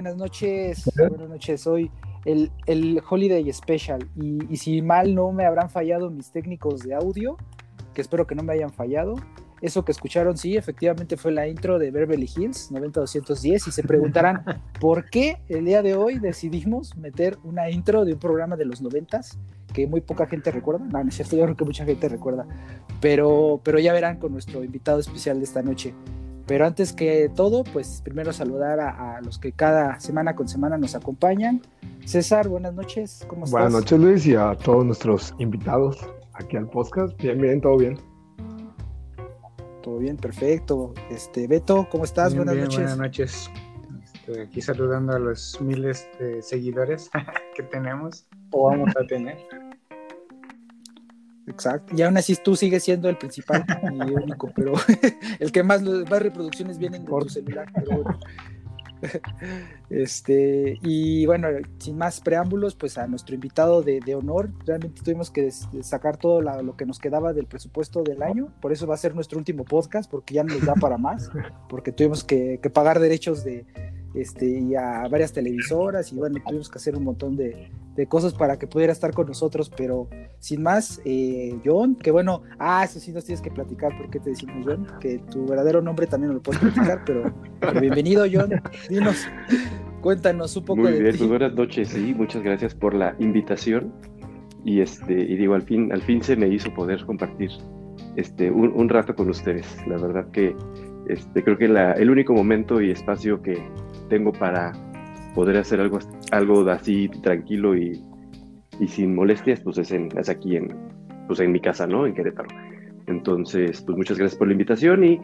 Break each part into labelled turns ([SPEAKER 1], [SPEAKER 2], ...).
[SPEAKER 1] Buenas noches. Buenas noches. Soy el, el Holiday Special. Y, si mal no me habrán fallado mis técnicos de audio, que espero que no me hayan fallado. Eso que escucharon, sí, efectivamente fue la intro de Beverly Hills 90210 y se preguntarán por qué el día de hoy decidimos meter una intro de un programa de los noventas que muy poca gente recuerda. No, no es cierto, yo creo que mucha gente recuerda. Pero, pero ya verán con nuestro invitado especial de esta noche. Pero antes que todo, pues primero saludar a, los que cada semana con semana nos acompañan. César, buenas noches, ¿cómo estás?
[SPEAKER 2] Buenas noches, Luis, y a todos nuestros invitados aquí al podcast. Bien, bien, todo bien.
[SPEAKER 1] Todo bien, perfecto. Este, Beto, ¿cómo estás? buenas noches.
[SPEAKER 3] Buenas noches. Estoy aquí saludando a los miles de seguidores que tenemos o vamos a tener.
[SPEAKER 1] Exacto. Y aún así tú sigues siendo el principal y único, pero el que más, más reproducciones vienen de tu celular. Este, y bueno, sin más preámbulos, pues a nuestro invitado de, honor, realmente tuvimos que sacar todo lo que nos quedaba del presupuesto del año, por eso va a ser nuestro último podcast, porque ya no nos da para más, porque tuvimos que pagar derechos de, este, y a varias televisoras y bueno, tuvimos que hacer un montón de, cosas para que pudiera estar con nosotros, pero sin más, eh, John, que bueno, ah, eso sí nos tienes que platicar por qué te decimos John, que tu verdadero nombre también no lo puedes platicar, pero, bienvenido John, dinos, cuéntanos un poco
[SPEAKER 4] Muy
[SPEAKER 1] de
[SPEAKER 4] bien, pues buenas noches, sí, muchas gracias por la invitación y este, y digo, al fin, al fin se me hizo poder compartir este, un, rato con ustedes, la verdad que este, creo que el único momento y espacio que, tengo para poder hacer algo, algo así tranquilo y, sin molestias, pues es, en, es aquí en, pues en mi casa, ¿no? En Querétaro. Entonces, pues muchas gracias por la invitación y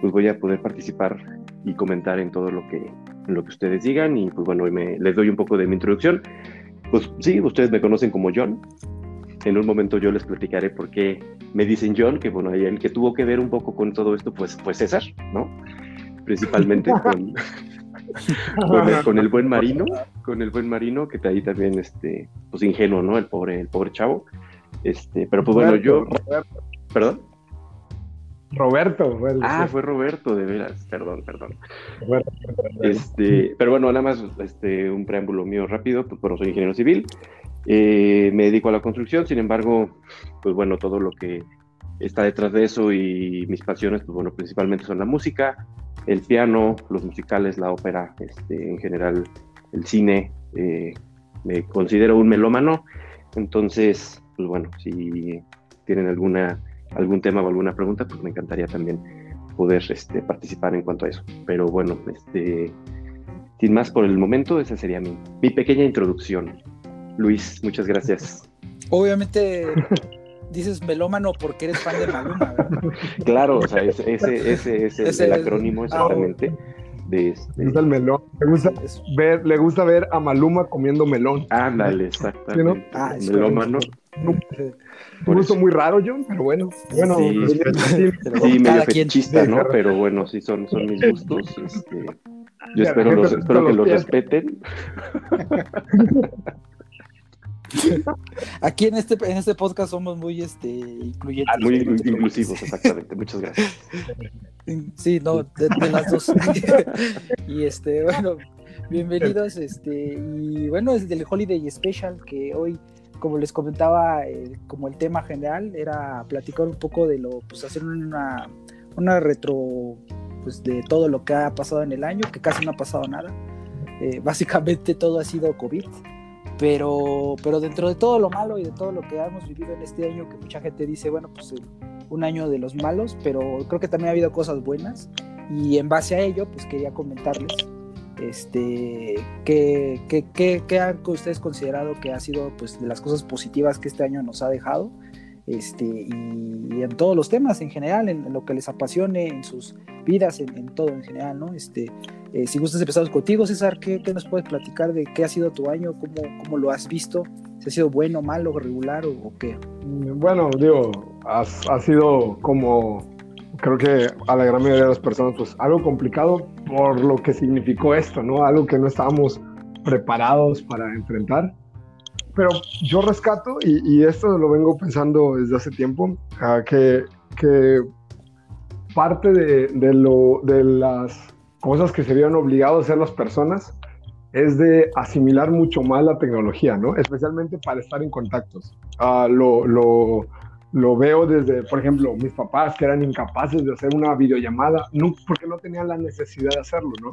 [SPEAKER 4] pues voy a poder participar y comentar en todo lo que, lo que ustedes digan y pues bueno, me, les doy un poco de mi introducción. Pues sí, ustedes me conocen como John. En un momento yo les platicaré por qué me dicen John, que bueno, el que tuvo que ver un poco con todo esto, pues fue César, ¿no? Principalmente con, con, el, buen marino, con el buen marino, que ahí también, este, pues ingenuo, ¿no? El pobre, el pobre chavo. Este, pero pues bueno, yo. ¿Perdón?
[SPEAKER 2] Roberto.
[SPEAKER 4] ah, fue Roberto, de veras, perdón, perdón. Este, pero bueno, nada más este, un preámbulo mío rápido, pues bueno, soy ingeniero civil, eh, me dedico a la construcción, sin embargo, pues bueno, todo lo que está detrás de eso y mis pasiones, pues bueno, principalmente son la música, el piano, los musicales, la ópera, este, en general el cine. Eh, me considero un melómano, entonces, pues bueno, si tienen alguna, algún tema o alguna pregunta, pues me encantaría también poder este, participar en cuanto a eso. Pero bueno, este, sin más por el momento, esa sería mi, mi pequeña introducción. Luis, muchas gracias.
[SPEAKER 1] Obviamente dices melómano porque eres fan de Maluma.
[SPEAKER 4] claro, o sea, ese, ese, ese es el acrónimo exactamente. de este...
[SPEAKER 2] el melón. Le gusta, ver, le gusta ver a Maluma comiendo melón.
[SPEAKER 4] Ándale, exactamente. ¿no? Ah, melómano.
[SPEAKER 2] Un gusto muy raro, John, pero bueno. bueno
[SPEAKER 4] sí, sí, medio fetichista, ¿no? Pero bueno, sí son, son mis gustos. Este, yo espero, los, espero que los respeten.
[SPEAKER 1] Aquí en este, en este podcast somos muy este, incluyentes.
[SPEAKER 4] Ah, muy inclusivos, exactamente. Muchas gracias.
[SPEAKER 1] Sí, no, de, las dos. y este, bueno, bienvenidos. Este, y bueno, es del Holiday Special que hoy, como les comentaba, eh, como el tema general era platicar un poco de lo, pues hacer una, una retro, pues de todo lo que ha pasado en el año, que casi no ha pasado nada. Eh, básicamente todo ha sido COVID. Pero, pero dentro de todo lo malo y de todo lo que hemos vivido en este año, que mucha gente dice, bueno, pues un año de los malos, pero creo que también ha habido cosas buenas. Y en base a ello, pues quería comentarles este, ¿qué, qué, qué, qué, han ustedes considerado que ha sido pues, de las cosas positivas que este año nos ha dejado? Este, y, en todos los temas en general, en, lo que les apasione, en sus vidas, en, en todo en general, ¿no? Este, eh, si gustas empezar contigo, César, ¿qué, nos puedes platicar de qué ha sido tu año? ¿Cómo, cómo lo has visto? ¿Si ha sido bueno, malo, regular o, qué?
[SPEAKER 2] Bueno, digo, ha, sido como, creo que a la gran mayoría de las personas, pues algo complicado por lo que significó esto, ¿no? Algo que no estábamos preparados para enfrentar. Pero yo rescato, y, esto lo vengo pensando desde hace tiempo, que, que parte de, de, lo, de las cosas que se vieron obligados a hacer las personas es de asimilar mucho más la tecnología, ¿no? Especialmente para estar en contactos. Ah, lo, lo, lo, veo desde, por ejemplo, mis papás que eran incapaces de hacer una videollamada, no, porque no tenían la necesidad de hacerlo, ¿no?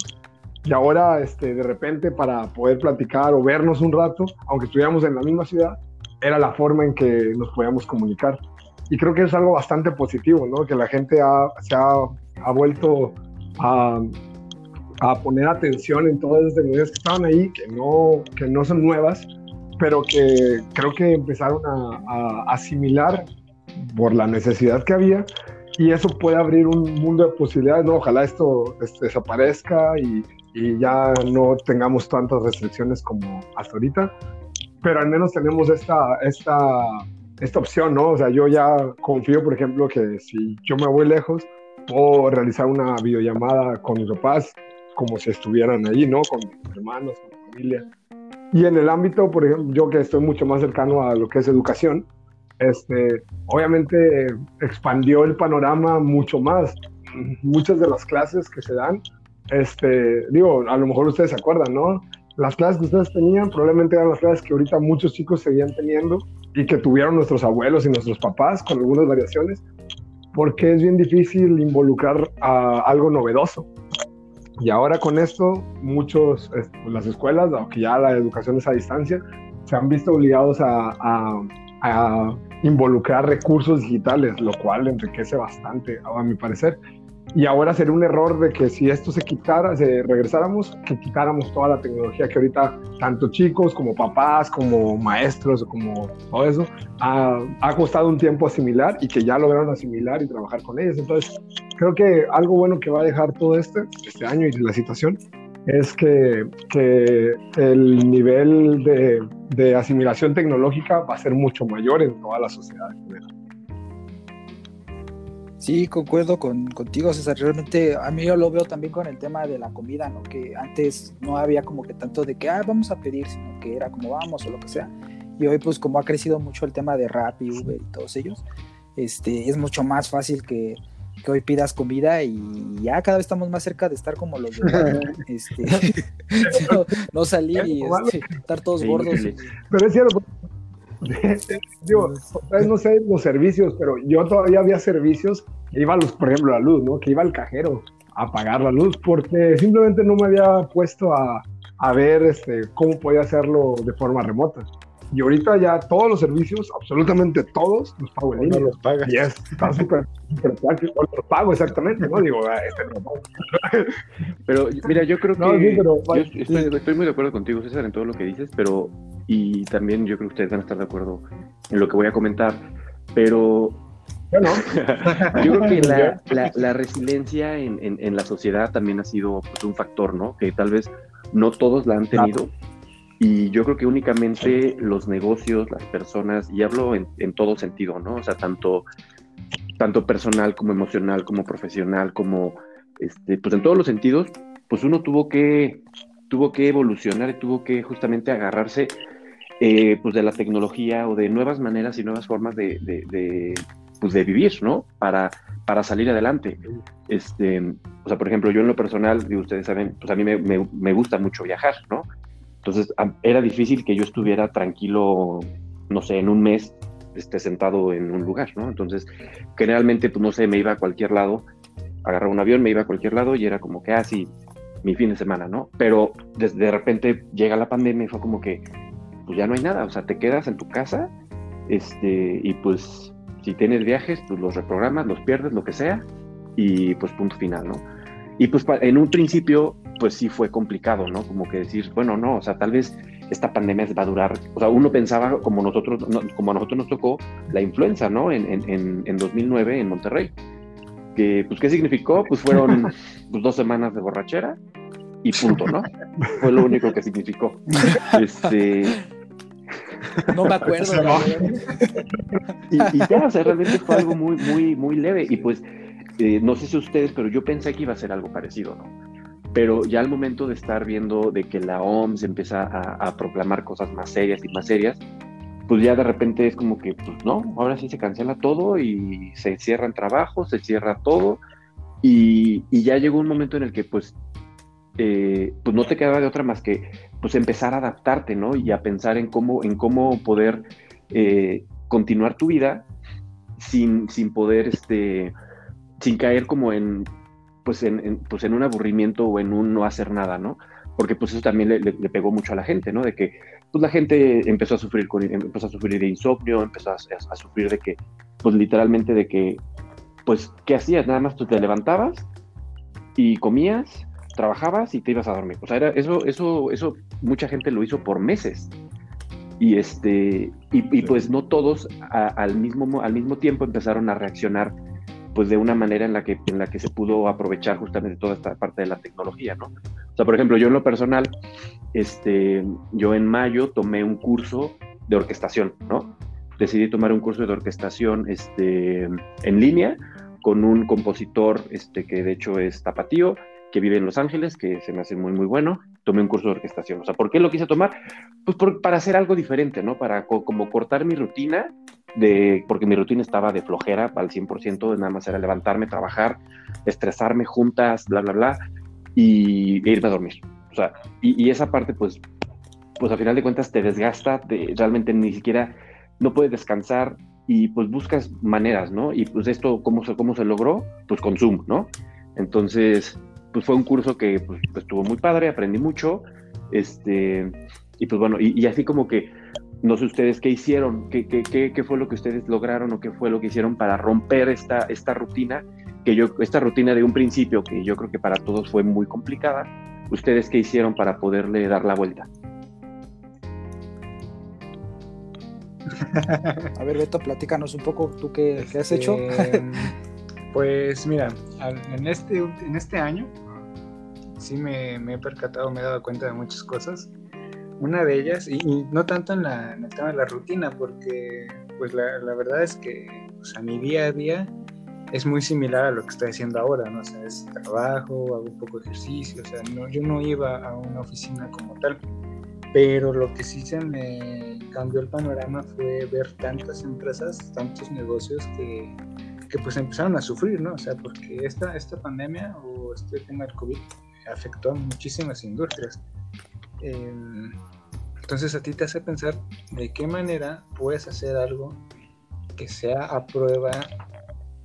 [SPEAKER 2] Y ahora, este, de repente, para poder platicar o vernos un rato, aunque estuviéramos en la misma ciudad, era la forma en que nos podíamos comunicar. Y creo que es algo bastante positivo, ¿no? Que la gente ha, se ha, ha vuelto a, a, poner atención en todas las tecnologías que estaban ahí, que no, que no son nuevas, pero que creo que empezaron a, a asimilar por la necesidad que había y eso puede abrir un mundo de posibilidades, ¿no? Ojalá esto este, desaparezca y, y ya no tengamos tantas restricciones como hasta ahorita, pero al menos tenemos esta, esta, esta opción, ¿no? O sea, yo ya confío, por ejemplo, que si yo me voy lejos, puedo realizar una videollamada con mis papás como si estuvieran ahí, ¿no? Con mis hermanos, con mi familia. Y en el ámbito, por ejemplo, yo que estoy mucho más cercano a lo que es educación, este, obviamente expandió el panorama mucho más. Muchas de las clases que se dan este, digo, a lo mejor ustedes se acuerdan, ¿no? Las clases que ustedes tenían probablemente eran las clases que ahorita muchos chicos seguían teniendo y que tuvieron nuestros abuelos y nuestros papás con algunas variaciones, porque es bien difícil involucrar a algo novedoso. Y ahora con esto, muchos, las escuelas, aunque ya la educación es a distancia, se han visto obligados a, a, a involucrar recursos digitales, lo cual enriquece bastante, a mi parecer. Y ahora sería un error de que si esto se quitara, si regresáramos, que quitáramos toda la tecnología que ahorita tanto chicos como papás, como maestros, como todo eso, ha, ha costado un tiempo asimilar y que ya lograron asimilar y trabajar con ellos. Entonces, creo que algo bueno que va a dejar todo este, este año y la situación es que, que el nivel de, de asimilación tecnológica va a ser mucho mayor en toda la sociedad.
[SPEAKER 1] Sí, concuerdo con, contigo, César. Realmente a mí yo lo veo también con el tema de la comida, ¿no? Que antes no había como que tanto de que, ah, vamos a pedir, sino que era como vamos o lo que sea. Y hoy pues como ha crecido mucho el tema de rap y Uber y todos ellos, este, es mucho más fácil que, que hoy pidas comida y ya cada vez estamos más cerca de estar como los de este, no, salir y este, estar todos gordos.
[SPEAKER 2] Pero es cierto, Digo, no sé los servicios, pero yo todavía había servicios que iba, los, por ejemplo, la luz, ¿no? Que iba al cajero a pagar la luz porque simplemente no me había puesto a, a ver este, cómo podía hacerlo de forma remota. Y ahorita ya todos los servicios, absolutamente todos, los pago en línea.
[SPEAKER 3] los pagas.
[SPEAKER 2] Y es, está súper, súper práctico. Los pago exactamente, ¿no? Digo, ah, este no lo pago.
[SPEAKER 4] Pero mira, yo creo que
[SPEAKER 2] No, sí, pero-
[SPEAKER 4] yo estoy, estoy muy de acuerdo contigo, César, en todo lo que dices, pero y también yo creo que ustedes van a estar de acuerdo en lo que voy a comentar, pero
[SPEAKER 2] Yo no.
[SPEAKER 4] yo creo que la, la- la resiliencia en, en- en la sociedad también ha sido pues, un factor, ¿no? Que tal vez no todos la han tenido. Y yo creo que únicamente los negocios, las personas, y hablo en, en todo sentido, ¿no? O sea, tanto, tanto personal como emocional, como profesional, como, este, pues en todos los sentidos, pues uno tuvo que, tuvo que evolucionar y tuvo que justamente agarrarse eh, pues de la tecnología o de nuevas maneras y nuevas formas de, pues de vivir, ¿no? Para, para salir adelante. Este, o sea, por ejemplo, yo en lo personal, y ustedes saben, pues a mí me, me gusta mucho viajar, ¿no? Entonces era difícil que yo estuviera tranquilo, no sé, en un mes esté sentado en un lugar, ¿no? Entonces, generalmente, pues no sé, me iba a cualquier lado, agarraba un avión, me iba a cualquier lado y era como que, ah, sí, mi fin de semana, ¿no? Pero desde de repente llega la pandemia y fue como que, pues ya no hay nada, o sea, te quedas en tu casa, este, y pues si tienes viajes, pues los reprogramas, los pierdes, lo que sea, y pues punto final, ¿no? Y pues en un principio, pues sí fue complicado, ¿no? Como que decir, bueno, no, o sea, tal vez esta pandemia va a durar, o sea, uno pensaba como nosotros, no- como a nosotros nos tocó la influenza, ¿no? En, en, en, en 2009 en Monterrey. Que, pues, ¿qué significó? Pues fueron pues, dos semanas de borrachera y punto, ¿no? Fue lo único que significó. Este,
[SPEAKER 1] No me acuerdo.
[SPEAKER 4] Y, y ya, o sea, realmente fue algo muy, muy, muy leve. Y pues, eh, no sé si ustedes, pero yo pensé que iba a ser algo parecido, ¿no? Pero ya al momento de estar viendo de que la OMS empieza a, a proclamar cosas más serias y más serias, pues ya de repente es como que, pues no, ahora sí se cancela todo y se cierran trabajos, se cierra todo. Y, y ya llegó un momento en el que, pues, eh, pues no te quedaba de otra más que pues empezar a adaptarte, ¿no? Y a pensar en cómo, en cómo poder eh, continuar tu vida sin, sin poder, este, sin caer como en, pues en, pues en un aburrimiento o en un no hacer nada, ¿no? Porque pues eso también le, pegó mucho a la gente, ¿no? De que pues la gente empezó a sufrir, con, empezó a sufrir de insomnio, empezó a, a, sufrir de que, pues literalmente de que, pues, ¿qué hacías? Nada más tú te levantabas y comías, trabajabas y te ibas a dormir. O sea, era, eso, eso, eso mucha gente lo hizo por meses. Y este, y, pues no todos al, mismo, al mismo tiempo empezaron a reaccionar pues de una manera en la que en la que se pudo aprovechar justamente toda esta parte de la tecnología, ¿no? O sea, por ejemplo, yo en lo personal, este, yo en mayo tomé un curso de orquestación, ¿no? Decidí tomar un curso de orquestación este, en línea con un compositor este, que de hecho es tapatío, que vive en Los Ángeles, que se me hace muy, muy bueno. Tomé un curso de orquestación. O sea, ¿por qué lo quise tomar? Pues para hacer algo diferente, ¿no? Para como cortar mi rutina, de, porque mi rutina estaba de flojera al 100%, nada más era levantarme, trabajar, estresarme juntas, bla, bla, bla, y e irme a dormir. O sea, y, esa parte, pues, pues a final de cuentas te desgasta, de, realmente ni siquiera no puedes descansar y pues buscas maneras, ¿no? Y pues esto, ¿cómo se, cómo se logró? Pues con Zoom, ¿no? Entonces, pues fue un curso que pues, estuvo muy padre, aprendí mucho, este, y pues bueno, y, así como que, no sé ustedes qué hicieron, qué, qué, qué, fue lo que ustedes lograron o qué fue lo que hicieron para romper esta, esta rutina, que yo, esta rutina de un principio que yo creo que para todos fue muy complicada, ustedes qué hicieron para poderle dar la vuelta.
[SPEAKER 1] A ver, Beto, platícanos un poco, ¿tú qué, qué has hecho?
[SPEAKER 3] Pues mira, en este, en este año sí me, he percatado, me he dado cuenta de muchas cosas. Una de ellas, y, no tanto en, la, el tema de la rutina, porque pues la, verdad es que o mi día a día es muy similar a lo que estoy haciendo ahora, ¿no? Sea, es trabajo, hago un poco de ejercicio, o sea, no, yo no iba a una oficina como tal, pero lo que sí se me cambió el panorama fue ver tantas empresas, tantos negocios que que pues empezaron a sufrir, ¿no? O sea, porque esta, esta pandemia o este tema del COVID afectó a muchísimas industrias. Em, entonces a ti te hace pensar de qué manera puedes hacer algo que sea a prueba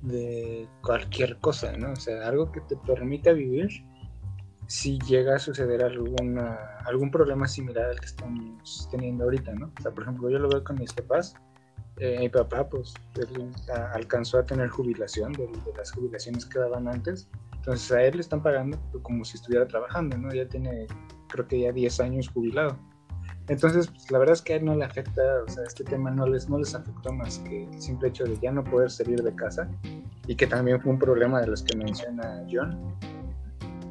[SPEAKER 3] de cualquier cosa, ¿no? O sea, algo que te permita vivir si llega a suceder alguna, algún problema similar al que estamos teniendo ahorita, ¿no? O sea, por ejemplo, yo lo veo con mis papás, eh, mi papá pues alcanzó a tener jubilación de, las jubilaciones que daban antes. Entonces a él le están pagando como si estuviera trabajando, ¿no? Ya tiene, creo que ya 10 años jubilado. Entonces, pues, la verdad es que a él no le afecta, o sea, este tema no les, no les afectó más que el simple hecho de ya no poder salir de casa y que también fue un problema de los que menciona John,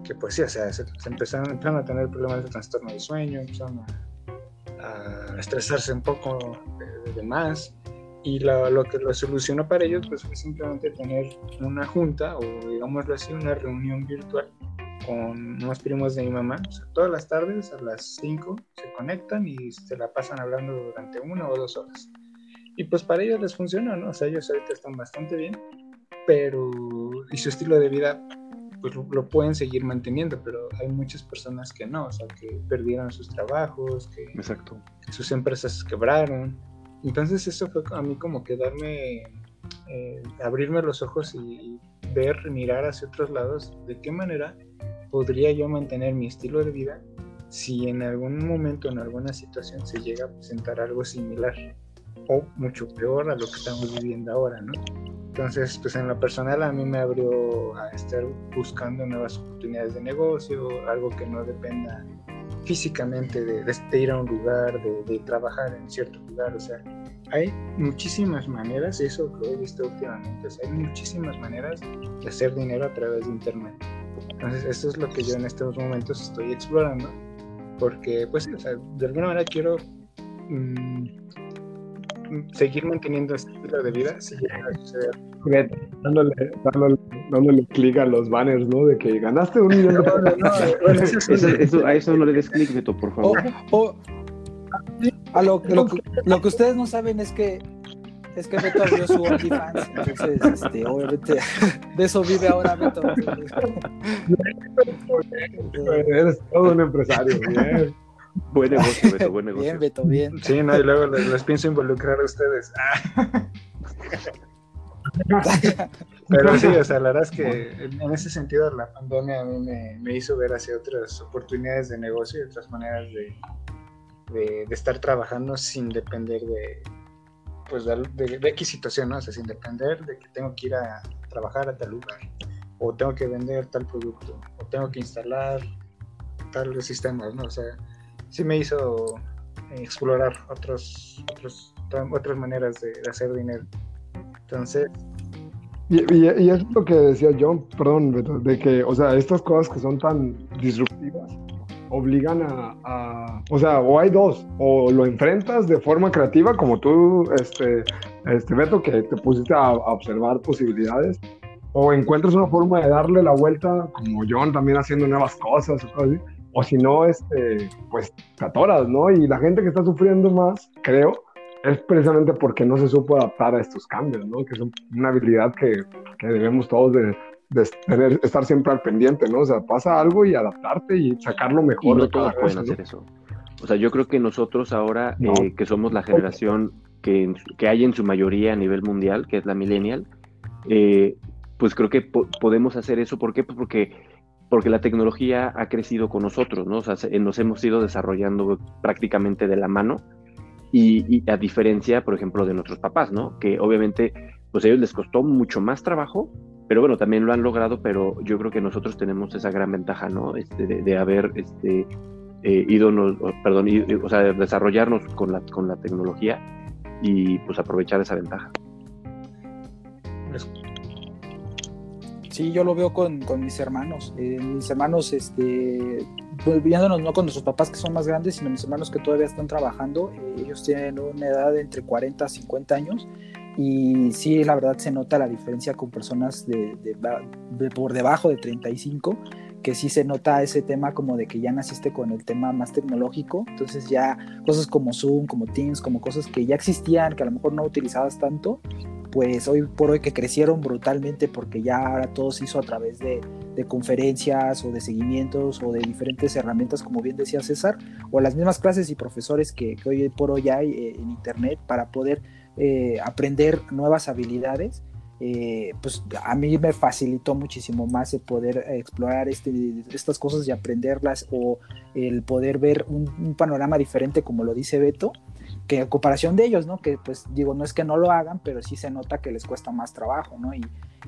[SPEAKER 3] que pues sí, o sea, se, empezaron, empezaron, a tener problemas de trastorno de sueño, empezaron a, a estresarse un poco de, de más y lo, que lo solucionó para ellos pues fue simplemente tener una junta o digámoslo así, una reunión virtual con unos primos de mi mamá. O sea, todas las tardes a las 5 se conectan y se la pasan hablando durante una o dos horas. Y pues para ellos les funciona, ¿no? O sea, ellos ahorita están bastante bien, pero y su estilo de vida pues lo, pueden seguir manteniendo, pero hay muchas personas que no, o sea, que perdieron sus trabajos, que,
[SPEAKER 4] Exacto.
[SPEAKER 3] que sus empresas quebraron. Entonces eso fue a mí como que darme, eh, abrirme los ojos y, ver, mirar hacia otros lados, de qué manera podría yo mantener mi estilo de vida si en algún momento, en alguna situación se llega a presentar algo similar o mucho peor a lo que estamos viviendo ahora, ¿no? Entonces, pues en lo personal a mí me abrió a estar buscando nuevas oportunidades de negocio, algo que no dependa físicamente de, ir a un lugar, de, trabajar en cierto lugar, o sea, hay muchísimas maneras, eso lo he visto últimamente, hay muchísimas maneras de hacer dinero a través de Internet. Entonces, esto es lo que yo en estos momentos estoy explorando, porque, pues, de alguna manera quiero mm, seguir manteniendo este estilo de vida si llega a suceder.
[SPEAKER 2] Dándole, dándole, dándole clic a los banners, ¿no? De que ganaste un millón de
[SPEAKER 4] dólares. eso, a eso no le des clic, Beto, por favor.
[SPEAKER 1] O, a lo, lo, lo, que ustedes no saben es que es que Beto abrió su OnlyFans, entonces, este, obviamente, de eso vive ahora Beto.
[SPEAKER 2] Eres todo un empresario, bien.
[SPEAKER 4] Buen negocio, Beto, buen negocio.
[SPEAKER 1] Bien, Beto, bien.
[SPEAKER 3] Sí, no, y luego les, les pienso involucrar a ustedes. Ah. Pero sí, o sea, la verdad es que en, ese sentido la pandemia a mí me, me hizo ver hacia otras oportunidades de negocio y otras maneras de, de, de estar trabajando sin depender de, pues, de, de- de X situación, ¿no? O sea, sin depender de que tengo que ir a trabajar a tal lugar, o tengo que vender tal producto, o tengo que instalar tales sistemas, ¿no? O sea, sí me hizo explorar otros, otros, otras maneras de hacer dinero. Entonces,
[SPEAKER 2] Y, y, y es lo que decía John, perdón, Beto, de que, o sea, estas cosas que son tan disruptivas obligan a, a- o sea, o hay dos, o lo enfrentas de forma creativa, como tú, este, este Beto, que te pusiste a, a observar posibilidades, o encuentras una forma de darle la vuelta, como John también haciendo nuevas cosas o así, o si no, este, pues te atoras, ¿no? Y la gente que está sufriendo más, creo, es precisamente porque no se supo adaptar a estos cambios, ¿no? Que es un- una habilidad que, que debemos todos de, de tener, estar siempre al pendiente, ¿no? O sea, pasa algo y adaptarte y sacar lo
[SPEAKER 4] Y
[SPEAKER 2] mejor
[SPEAKER 4] no
[SPEAKER 2] de
[SPEAKER 4] todos pueden hacer eso. O sea, yo creo que nosotros ahora,
[SPEAKER 2] No.
[SPEAKER 4] eh, que somos la generación que, que hay en su mayoría a nivel mundial, que es la millennial, eh, pues creo que po- podemos hacer eso. ¿Por qué? Pues porque, porque la tecnología ha crecido con nosotros, ¿no? O sea, se- nos hemos ido desarrollando prácticamente de la mano. Y, y a diferencia, por ejemplo, de nuestros papás, ¿no? Que obviamente, pues a ellos les costó mucho más trabajo, pero bueno, también lo han logrado, pero yo creo que nosotros tenemos esa gran ventaja, ¿no? Este, de, de haber este, eh, ido, nos- perdón, o sea, de desarrollarnos con la, con la tecnología y pues aprovechar esa ventaja.
[SPEAKER 1] Sí, yo lo veo con, con mis hermanos. Eh, mis hermanos, este, pues, viéndonos no con nuestros papás que son más grandes, sino mis hermanos que todavía están trabajando. eh, ellos tienen una edad de entre 40 a 50 años. Y sí, la verdad se nota la diferencia con personas de, de de por debajo de 35, que sí se nota ese tema como de que ya naciste con el tema más tecnológico. Entonces ya cosas como Zoom, como Teams, como cosas que ya existían, que a lo mejor no utilizabas tanto, pues hoy por hoy que crecieron brutalmente porque ya ahora todo se hizo a través de, conferencias o de seguimientos o de diferentes herramientas, como bien decía César, o las mismas clases y profesores que, que hoy por hoy hay eh, en Internet para poder eh, aprender nuevas habilidades. eh, pues a mí me facilitó muchísimo más el poder explorar este, estas cosas y aprenderlas o el poder ver un, un panorama diferente como lo dice Beto que en comparación de ellos, ¿no? Que pues digo, no es que no lo hagan, pero sí se nota que les cuesta más trabajo, ¿no? Y,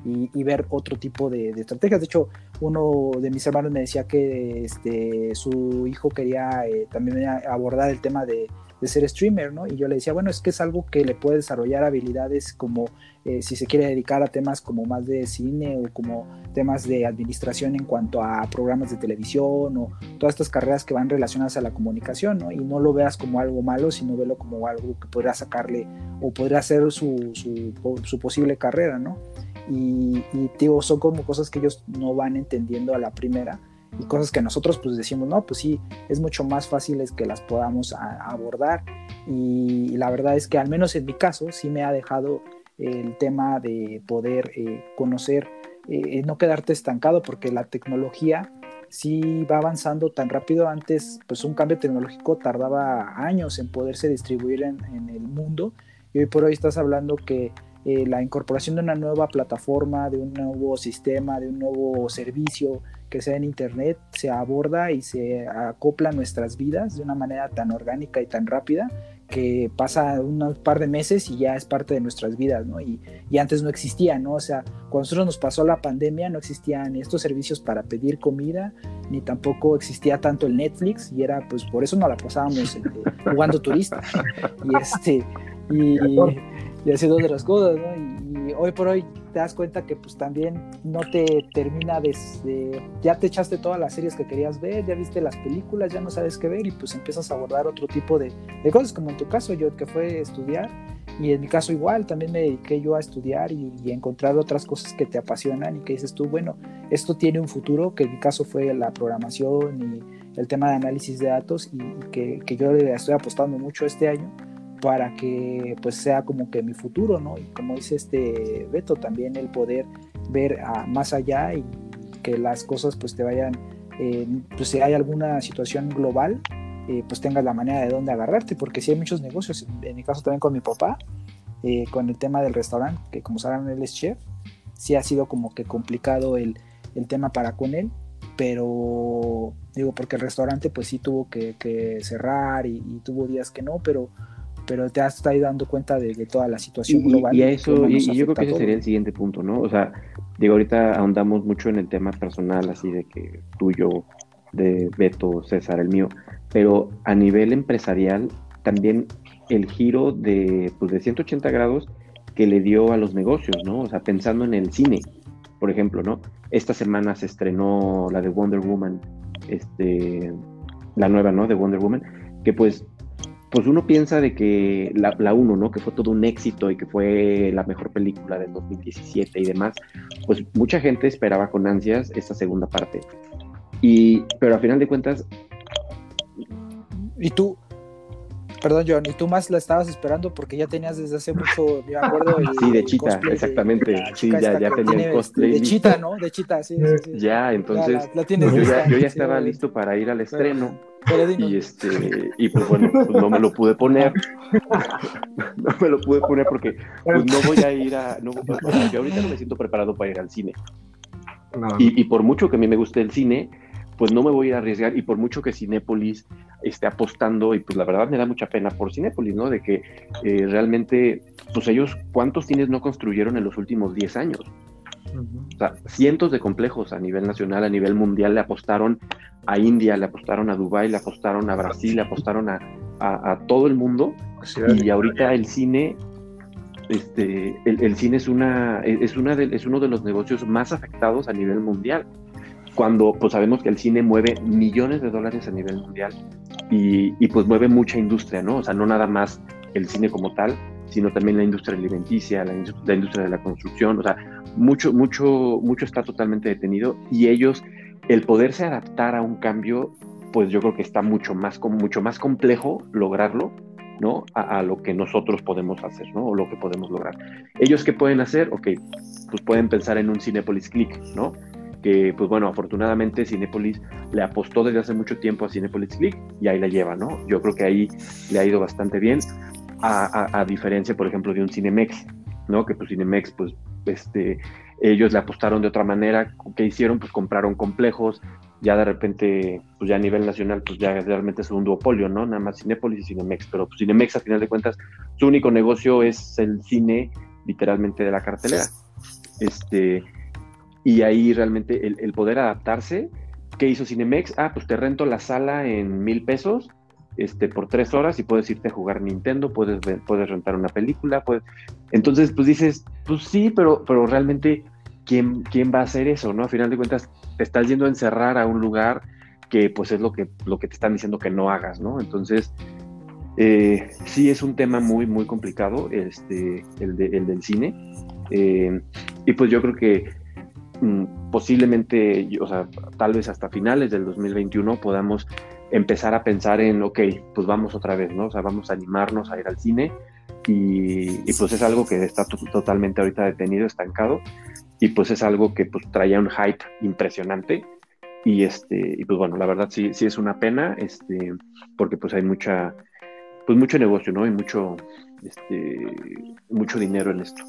[SPEAKER 1] y, y ver otro tipo de, de, estrategias. De hecho, uno de mis hermanos me decía que este, su hijo quería eh, también abordar el tema de, de, ser streamer, ¿no? Y yo le decía, bueno, es que es algo que le puede desarrollar habilidades como eh, si se quiere dedicar a temas como más de cine o como temas de administración en cuanto a programas de televisión o todas estas carreras que van relacionadas a la comunicación, ¿no? Y no lo veas como algo malo, sino velo como algo que podría sacarle o podría ser su posible carrera, ¿no? Y, y, digo, son como cosas que ellos no van entendiendo a la primera y cosas que nosotros pues decimos, no, pues sí, es mucho más fácil es que las podamos a, abordar y, y, la verdad es que al menos en mi caso sí me ha dejado el tema de poder eh, conocer, eh, no quedarte estancado porque la tecnología sí va avanzando tan rápido. Antes, pues un cambio tecnológico tardaba años en poderse distribuir en, en el mundo y hoy por hoy estás hablando que eh, la incorporación de una nueva plataforma, de un nuevo sistema, de un nuevo servicio que sea en Internet, se aborda y se acopla a nuestras vidas de una manera tan orgánica y tan rápida que pasa un par de meses y ya es parte de nuestras vidas, ¿no? Y, y, antes no existía, ¿no? O sea, cuando nosotros nos pasó la pandemia no existían estos servicios para pedir comida, ni tampoco existía tanto el Netflix, y era, pues, por eso no la pasábamos este, jugando turista. Y este, y, y haciendo otras cosas, ¿no? Y, y, hoy por hoy te das cuenta que pues también no te termina de, de, ya te echaste todas las series que querías ver, ya viste las películas, ya no sabes qué ver y pues empiezas a abordar otro tipo de, de cosas, como en tu caso, yo que fue estudiar y en mi caso igual, también me dediqué yo a estudiar y, y encontrar otras cosas que te apasionan y que dices tú, bueno, esto tiene un futuro, que en mi caso fue la programación y el tema de análisis de datos y, y que, que yo le estoy apostando mucho este año para que pues sea como que mi futuro, ¿no? Y como dice este Beto, también el poder ver más allá y que las cosas pues te vayan, eh, pues si hay alguna situación global, eh, pues tengas la manera de dónde agarrarte, porque si hay muchos negocios, en mi caso también con mi papá, eh, con el tema del restaurante, que como saben él es chef, sí ha sido como que complicado el, el tema para con él, pero digo, porque el restaurante pues sí tuvo que, cerrar y, tuvo días que no, pero, pero te has estado dando cuenta de, toda la situación global.
[SPEAKER 4] Y, eso, y, yo creo que ese sería el siguiente punto, ¿no? O sea, digo, ahorita ahondamos mucho en el tema personal, así de que tuyo, de Beto, César, el mío, pero a nivel empresarial también el giro de, pues, de 180 grados que le dio a los negocios, ¿no? O sea, pensando en el cine, por ejemplo, ¿no? Esta semana se estrenó la de Wonder Woman, este, la nueva, ¿no? De Wonder Woman, que pues, pues uno piensa de que la, la uno, ¿no? Que fue todo un éxito y que fue la mejor película del 2017 y demás, pues mucha gente esperaba con ansias esta segunda parte. Y, pero a final de cuentas...
[SPEAKER 1] ¿Y tú, Perdón, John, y tú más la estabas esperando porque ya tenías desde hace mucho, me acuerdo. El,
[SPEAKER 4] sí, de Chita, exactamente. sí, ya, ya tenía el cosplay.
[SPEAKER 1] De Chita, ¿no? De Chita, sí. sí,
[SPEAKER 4] Ya, entonces. yo, ya, yo, ya, estaba listo para ir al estreno. y este, y pues bueno, pues no me lo pude poner. no me lo pude poner porque pues no voy a ir a. No, yo ahorita no me siento preparado para ir al cine. Y, y por mucho que a mí me guste el cine, pues no me voy a arriesgar y por mucho que Cinépolis esté apostando, y pues la verdad me da mucha pena por Cinépolis, ¿no? De que eh, realmente, pues ellos, ¿cuántos cines no construyeron en los últimos 10 años? O sea, cientos de complejos a nivel nacional, a nivel mundial, le apostaron a India, le apostaron a Dubái, le apostaron a Brasil, le apostaron a, a, todo el mundo. y ahorita el cine, este, el, el, cine es, una, es, una de, es uno de los negocios más afectados a nivel mundial cuando pues sabemos que el cine mueve millones de dólares a nivel mundial y, pues mueve mucha industria, ¿no? O sea, no nada más el cine como tal, sino también la industria alimenticia, la, industria de la construcción, o sea, mucho, mucho, mucho está totalmente detenido y ellos, el poderse adaptar a un cambio, pues yo creo que está mucho más, mucho más complejo lograrlo, ¿no? A, a, lo que nosotros podemos hacer, ¿no? O lo que podemos lograr. ¿Ellos qué pueden hacer? Ok, pues pueden pensar en un Cinepolis Click, ¿no? Que pues bueno, afortunadamente Cinepolis le apostó desde hace mucho tiempo a Cinepolis Click y ahí la lleva, ¿no? Yo creo que ahí le ha ido bastante bien, a, diferencia, por ejemplo, de un Cinemex, ¿no? Que pues Cinemex, pues, este, ellos le apostaron de otra manera, ¿qué hicieron? Pues compraron complejos, ya de repente, pues ya a nivel nacional, pues ya realmente es un duopolio, ¿no? Nada más Cinepolis y Cinemex, pero pues Cinemex a final de cuentas, su único negocio es el cine literalmente de la cartelera. Este, y ahí realmente el, poder adaptarse. ¿Qué hizo Cinemex? Ah, pues te rento la sala en mil pesos este, por tres horas y puedes irte a jugar Nintendo, puedes, puedes rentar una película. Puedes... Entonces, pues dices, pues sí, pero, pero realmente, ¿quién, ¿quién va a hacer eso? ¿no? A final de cuentas, te estás yendo a encerrar a un lugar que pues es lo que, lo que te están diciendo que no hagas, ¿no? Entonces, eh, sí es un tema muy, muy complicado, este, el, de, el del cine. Eh, y pues yo creo que posiblemente, o sea, tal vez hasta finales del 2021 podamos empezar a pensar en, ok, pues vamos otra vez, ¿no? O sea, vamos a animarnos a ir al cine y, pues es algo que está totalmente ahorita detenido, estancado y pues es algo que pues traía un hype impresionante y este, y pues bueno, la verdad sí, sí es una pena, este, porque pues hay mucha, pues mucho negocio, ¿no? Y mucho, este, mucho dinero en esto.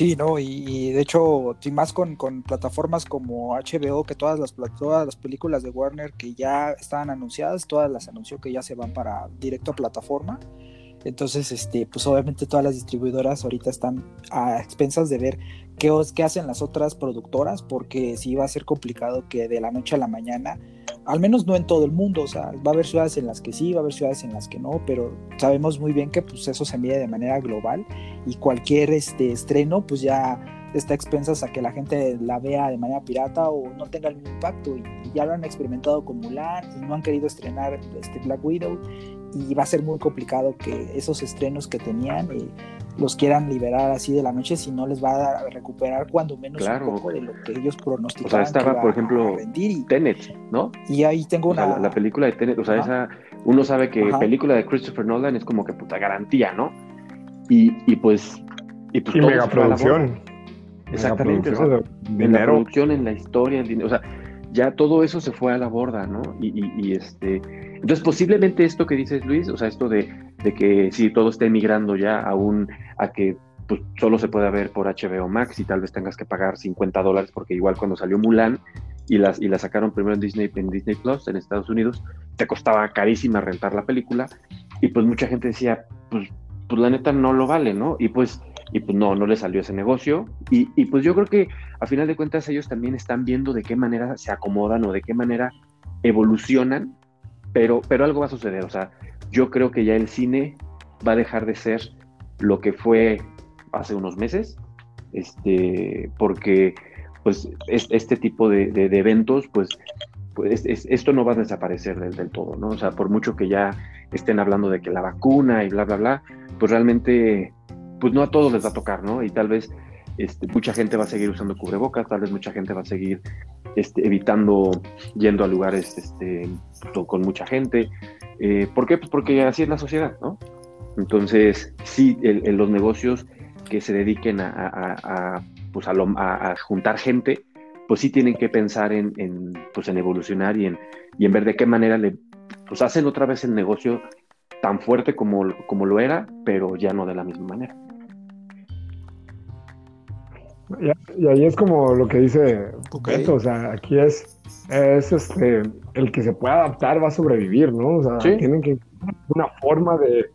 [SPEAKER 1] Sí, ¿no? Y, de hecho, y más con, plataformas como HBO, que todas las, todas las películas de Warner que ya estaban anunciadas, todas las anunció que ya se van para directo a plataforma. Entonces, este, pues obviamente todas las distribuidoras ahorita están a expensas de ver qué, qué hacen las otras productoras, porque sí va a ser complicado que de la noche a la mañana al menos no en todo el mundo, o sea, va a haber ciudades en las que sí, va a haber ciudades en las que no, pero sabemos muy bien que pues eso se mide de manera global y cualquier este estreno pues ya está expensas a que la gente la vea de manera pirata o no tenga el mismo impacto. Y, ya lo han experimentado con Mulan y no han querido estrenar este Black Widow y va a ser muy complicado que esos estrenos que tenían eh, los quieran liberar así de la noche si no les va a recuperar cuando menos un poco de lo que ellos pronosticaban.
[SPEAKER 4] O sea, estaba, por ejemplo, Tenet, ¿no?
[SPEAKER 1] Y ahí tengo una...
[SPEAKER 4] la, película de Tenet, o sea, esa, uno sabe que película de Christopher Nolan es como que puta garantía, ¿no? Y, y pues...
[SPEAKER 2] Y, pues, mega producción.
[SPEAKER 4] Exactamente, ¿no? En la producción, en la historia, el dinero, o sea, ya todo eso se fue a la borda, ¿no? Y, este, entonces posiblemente esto que dices Luis, o sea, esto de, que si todo está emigrando ya aún a que pues, solo se puede ver por HBO Max y tal vez tengas que pagar 50 dólares porque igual cuando salió Mulan y, las, y la sacaron primero en Disney, en Disney Plus en Estados Unidos, te costaba carísima rentar la película y pues mucha gente decía, pues, pues la neta no lo vale, ¿no? Y pues y pues no, no le salió ese negocio. Y, y, pues yo creo que a final de cuentas ellos también están viendo de qué manera se acomodan o de qué manera evolucionan, pero, pero algo va a suceder. O sea, yo creo que ya el cine va a dejar de ser lo que fue hace unos meses, este, porque pues este tipo de, de, eventos, pues, pues esto no va a desaparecer del, del, todo, ¿no? O sea, por mucho que ya estén hablando de que la vacuna y bla, bla, bla, pues realmente pues no a todos les va a tocar, ¿no? Y tal vez este, mucha gente va a seguir usando cubrebocas, tal vez mucha gente va a seguir este, evitando yendo a lugares este, con mucha gente. Eh, ¿Por qué? Pues porque así es la sociedad, ¿no? Entonces, sí, en los negocios que se dediquen a, pues a, juntar gente, pues sí tienen que pensar en, pues en evolucionar y en, y en ver de qué manera le pues hacen otra vez el negocio tan fuerte como, como lo era, pero ya no de la misma manera.
[SPEAKER 2] Y, ahí es como lo que dice o sea, aquí es, es este, el que se pueda adaptar va a sobrevivir, ¿no? O sea, tienen que una forma de,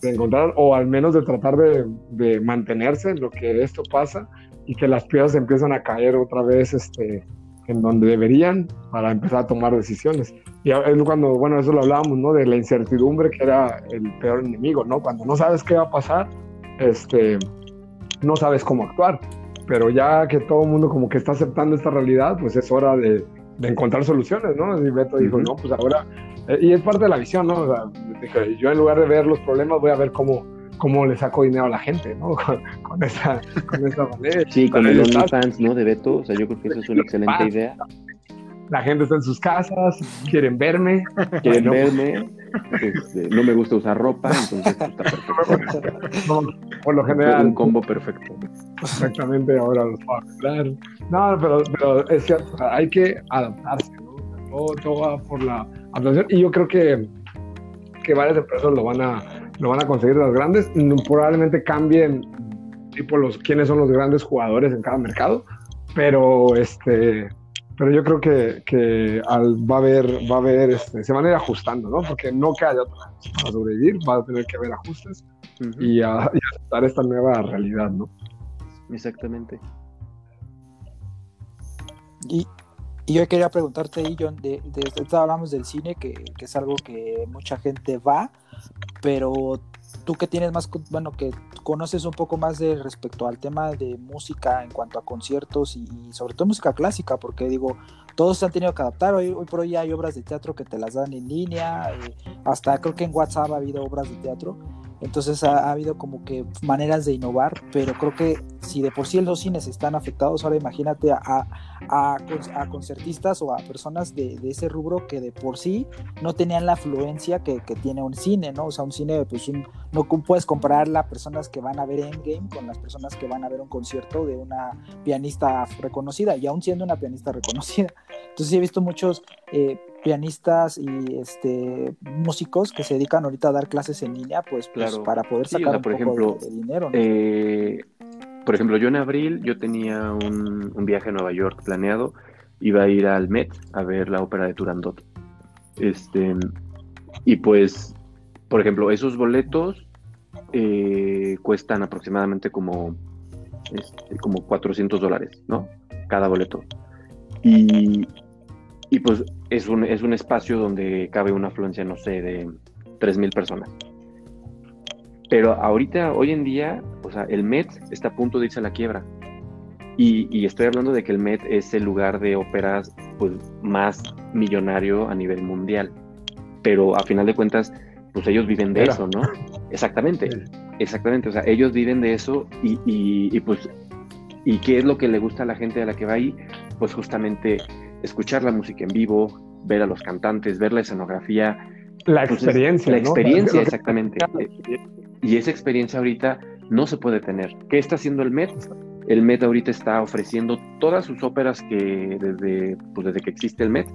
[SPEAKER 2] de, encontrar, o al menos de tratar de, de, mantenerse en lo que esto pasa y que las piezas empiezan a caer otra vez este, en donde deberían para empezar a tomar decisiones. Y es cuando, bueno, eso lo hablábamos, ¿no? De la incertidumbre que era el peor enemigo, ¿no? Cuando no sabes qué va a pasar, este, no sabes cómo actuar. Pero ya que todo el mundo como que está aceptando esta realidad, pues es hora de, encontrar soluciones, ¿no? Y Beto dijo, no, pues ahora, eh, y es parte de la visión, ¿no? O sea, dije, yo en lugar de ver los problemas voy a ver cómo, cómo le saco dinero a la gente, ¿no? Con, esa, con esa manera.
[SPEAKER 4] Sí, con el OnlyFans, ¿no? De Beto, o sea, yo creo que eso es una excelente idea
[SPEAKER 2] la gente está en sus casas, quieren verme.
[SPEAKER 4] Quieren verme. Este, no me gusta usar ropa, entonces está perfecto.
[SPEAKER 2] por lo general.
[SPEAKER 4] Un combo perfecto.
[SPEAKER 2] Exactamente, ahora los puedo hablar. No, pero, pero es cierto, hay que adaptarse, ¿no? Todo, todo, va por la adaptación. Y yo creo que, que varias empresas lo van a, lo van a conseguir las grandes. Probablemente cambien tipo los quiénes son los grandes jugadores en cada mercado, pero este pero yo creo que, que al, va a haber, va a haber este, se van a ir ajustando, ¿no? Porque no queda otra para sobrevivir, va a tener que haber ajustes y, a, aceptar esta nueva realidad, ¿no?
[SPEAKER 4] Exactamente.
[SPEAKER 1] Y, y yo quería preguntarte, John, de, de, hablamos del cine, que, que es algo que mucha gente va, pero tú que tienes más, bueno, que conoces un poco más de respecto al tema de música en cuanto a conciertos y, sobre todo música clásica, porque digo, todos se han tenido que adaptar. Hoy, hoy por hoy hay obras de teatro que te las dan en línea, eh, hasta creo que en WhatsApp ha habido obras de teatro. Entonces ha, habido como que maneras de innovar, pero creo que si de por sí los cines están afectados, ahora imagínate a, a, a concertistas o a personas de, ese rubro que de por sí no tenían la afluencia que, que, tiene un cine, ¿no? O sea, un cine, pues no puedes comparar las personas que van a ver Endgame con las personas que van a ver un concierto de una pianista reconocida, y aún siendo una pianista reconocida. Entonces he visto muchos... Eh, pianistas y este músicos que se dedican ahorita a dar clases en línea, pues, pues para poder sacar un por poco ejemplo, de, dinero.
[SPEAKER 4] Eh, por ejemplo, yo en abril yo tenía un, viaje a Nueva York planeado, iba a ir al Met a ver la ópera de Turandot. Este, y pues, por ejemplo, esos boletos eh, cuestan aproximadamente como, este, como 400 dólares, ¿no? Cada boleto. Y, y pues es un, es un espacio donde cabe una afluencia, no sé, de 3.000 personas. Pero ahorita, hoy en día, o sea, el Met está a punto de irse a la quiebra. Y, y, estoy hablando de que el Met es el lugar de óperas pues, más millonario a nivel mundial. Pero a final de cuentas, pues ellos viven de eso, ¿no? Exactamente. Exactamente, o sea, ellos viven de eso y, y, pues, ¿y qué es lo que le gusta a la gente a la que va ahí? Pues justamente escuchar la música en vivo, ver a los cantantes, ver la escenografía.
[SPEAKER 2] La experiencia.
[SPEAKER 4] La experiencia, exactamente. Y esa experiencia ahorita no se puede tener. ¿Qué está haciendo el Met? El Met ahorita está ofreciendo todas sus óperas que desde, pues desde que existe el Met,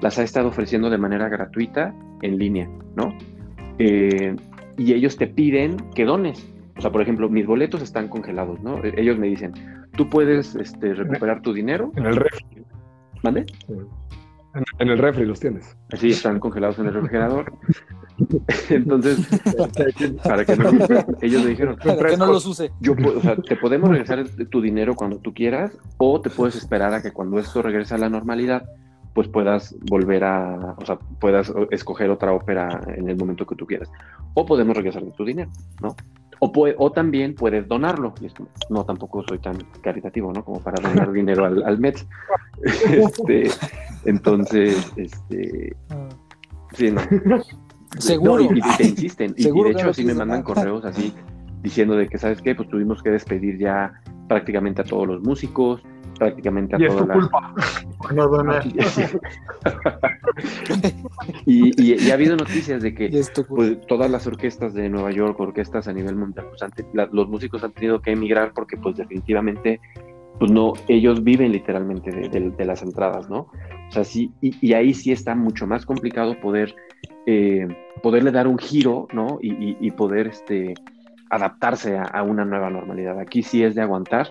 [SPEAKER 4] las ha estado ofreciendo de manera gratuita en línea, ¿no? Eh, y ellos te piden que dones. O sea, por ejemplo, mis boletos están congelados, ¿no? E-, ellos me dicen, tú puedes este, recuperar tu dinero.
[SPEAKER 2] En el refri.
[SPEAKER 4] ¿Mande?
[SPEAKER 2] En el refri los tienes.
[SPEAKER 4] Sí, están congelados en el refrigerador. Entonces, para que no, ellos me dijeron,
[SPEAKER 1] para que no los use.
[SPEAKER 4] Yo, o sea, te podemos regresar tu dinero cuando tú quieras o te puedes esperar a que cuando esto regrese a la normalidad, pues puedas volver a, o sea, puedas escoger otra ópera en el momento que tú quieras. O podemos regresar tu dinero, ¿no? O, o también puedes donarlo. Y no, tampoco soy tan caritativo, ¿no? Como para donar dinero al, al Met. este, entonces, este... Sí, no.
[SPEAKER 1] Seguro.
[SPEAKER 4] y, te insisten. y, de hecho, sí me mandan correos así diciendo de que, ¿sabes qué? Pues tuvimos que despedir ya prácticamente a todos los músicos, prácticamente a
[SPEAKER 2] y
[SPEAKER 4] toda
[SPEAKER 2] es tu culpa.
[SPEAKER 4] y, ha habido noticias de que pues, todas las orquestas de Nueva York, orquestas a nivel mundial, pues, los músicos han tenido que emigrar porque pues definitivamente pues no, ellos viven literalmente de, las entradas, ¿no? O sea, sí, y, ahí sí está mucho más complicado poder, eh, poderle dar un giro, ¿no? Y, poder este, adaptarse a, una nueva normalidad. Aquí sí es de aguantar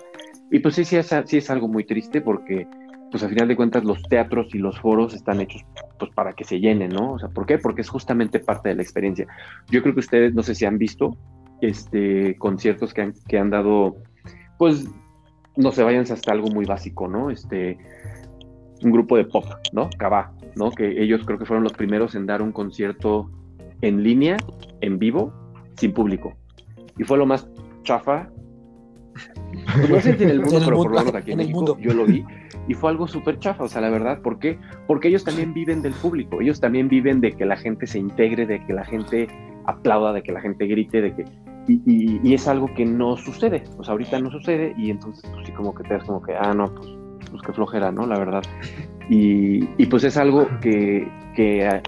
[SPEAKER 4] y pues sí, sí es, sí es algo muy triste porque, pues a final de cuentas, los teatros y los foros están hechos pues para que se llenen, ¿no? O sea, ¿por qué? Porque es justamente parte de la experiencia. Yo creo que ustedes, no sé si han visto este, conciertos que han, que han dado, pues, no se vayan hasta algo muy básico, ¿no? Este, un grupo de pop, ¿no? Cabá, ¿no? Que ellos creo que fueron los primeros en dar un concierto en línea, en vivo, sin público. Y fue lo más chafa no sé si en el mundo, pero por lo menos aquí en, México yo lo vi y fue algo súper chafa, o sea, la verdad, ¿por qué? Porque ellos también viven del público, ellos también viven de que la gente se integre, de que la gente aplauda, de que la gente grite, de que... Y, es algo que no sucede, o sea, ahorita no sucede y entonces pues sí como que te das como que, ah, no, pues, pues qué flojera, ¿no? La verdad. Y, pues es algo que, que a,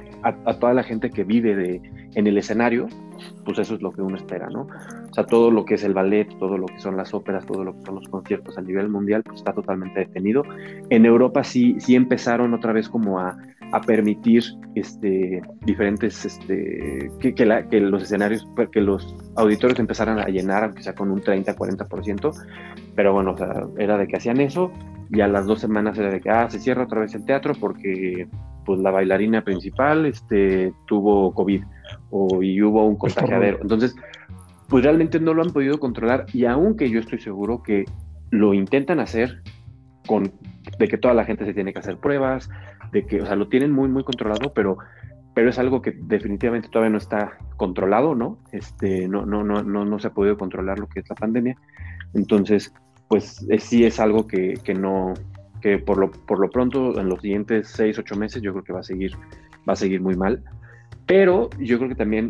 [SPEAKER 4] toda la gente que vive de, en el escenario, pues eso es lo que uno espera, ¿no? O sea, todo lo que es el ballet, todo lo que son las óperas, todo lo que son los conciertos a nivel mundial, pues está totalmente detenido. En Europa sí, sí empezaron otra vez como a, a permitir este, diferentes, este, que, que, la, que, los escenarios, que los auditorios empezaran a llenar, aunque sea con un 30-40%, pero bueno, o sea, era de que hacían eso y a las dos semanas era de que, ah, se cierra otra vez el teatro porque pues la bailarina principal este, tuvo COVID o, y hubo un contagiadero. Entonces, pues realmente no lo han podido controlar y aunque yo estoy seguro que lo intentan hacer con de que toda la gente se tiene que hacer pruebas, de que, o sea, lo tienen muy, muy controlado, pero, pero es algo que definitivamente todavía no está controlado, ¿no? Este, no, no, no, no, no se ha podido controlar lo que es la pandemia. Entonces, pues sí es algo que, que no, que por lo, por lo pronto en los siguientes seis, ocho meses yo creo que va a seguir, va a seguir muy mal. Pero yo creo que también,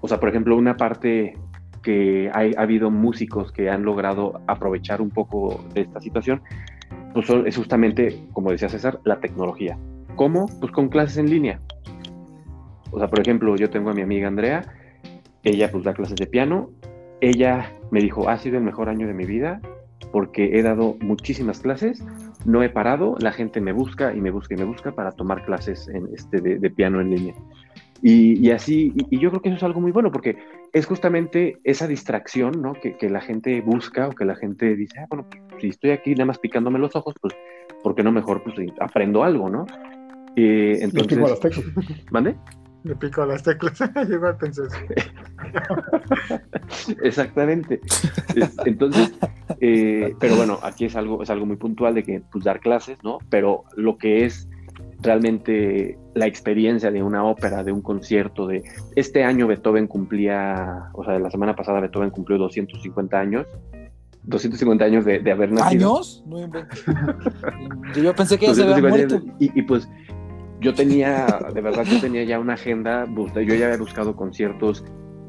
[SPEAKER 4] o sea, por ejemplo, una parte que ha habido músicos que han logrado aprovechar un poco de esta situación, pues es justamente, como decía César, la tecnología. ¿Cómo? Pues con clases en línea. O sea, por ejemplo, yo tengo a mi amiga Andrea, ella pues da clases de piano, ella me dijo, ha sido el mejor año de mi vida porque he dado muchísimas clases, no he parado, la gente me busca y me busca y me busca para tomar clases en este de, piano en línea. Y, así, y, yo creo que eso es algo muy bueno, porque es justamente esa distracción, ¿no? Que, que la gente busca o que la gente dice, ah, bueno, pues, si estoy aquí nada más picándome los ojos, pues, ¿por qué no mejor pues, aprendo algo, ¿no? Eh, entonces,
[SPEAKER 2] pico las teclas.
[SPEAKER 4] ¿Mande?
[SPEAKER 3] Le pico a las teclas, a pensar.
[SPEAKER 4] Exactamente. Entonces, eh, pero bueno, aquí es algo, es algo muy puntual de que pues dar clases, ¿no? Pero lo que es realmente la experiencia de una ópera, de un concierto, de este año Beethoven cumplía, o sea, la semana pasada Beethoven cumplió 250 años. 250 años de, haber nacido.
[SPEAKER 1] ¿Años? yo pensé que ya se había muerto.
[SPEAKER 4] Y, y, pues yo tenía, de verdad, yo tenía ya una agenda, yo ya había buscado conciertos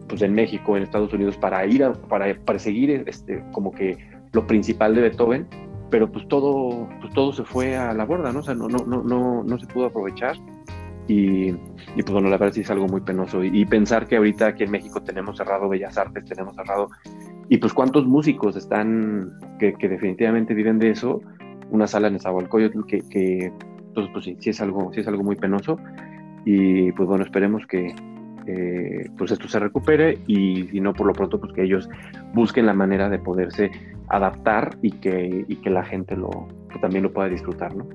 [SPEAKER 4] pues en México, en Estados Unidos, para ir a, para perseguir este, como que lo principal de Beethoven, pero pues todo, pues todo se fue a la borda, ¿no? O sea, no, no, no, no, no se pudo aprovechar. Y, pues bueno, la verdad sí es algo muy penoso. Y, pensar que ahorita aquí en México tenemos cerrado Bellas Artes, tenemos cerrado. Y pues cuántos músicos están que, definitivamente viven de eso. Una sala en Nezahualcóyotl que, que entonces pues sí, sí es algo, sí es algo muy penoso. Y pues bueno, esperemos que, eh, pues esto se recupere y si no, por lo pronto, pues que ellos busquen la manera de poderse adaptar y que, y que la gente lo, que también lo pueda disfrutar, ¿no?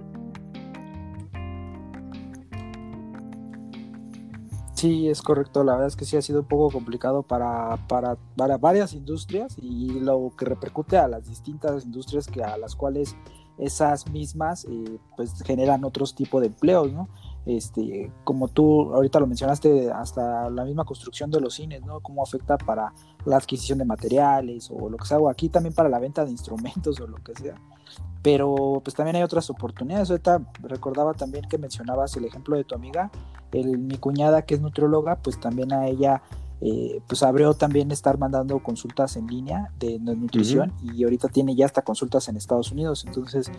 [SPEAKER 1] Sí, es correcto. La verdad es que sí ha sido un poco complicado para, para, para varias industrias y lo que repercute a las distintas industrias que a las cuales esas mismas eh, pues generan otros tipos de empleos, ¿no? Este, como tú ahorita lo mencionaste, hasta la misma construcción de los cines, ¿no? Cómo afecta para la adquisición de materiales o lo que sea, o aquí también para la venta de instrumentos o lo que sea. Pero pues también hay otras oportunidades. Ahorita recordaba también que mencionabas el ejemplo de tu amiga, el, mi cuñada que es nutrióloga, pues también a ella eh, pues abrió también estar mandando consultas en línea de, nutrición y ahorita tiene ya hasta consultas en Estados Unidos. Entonces,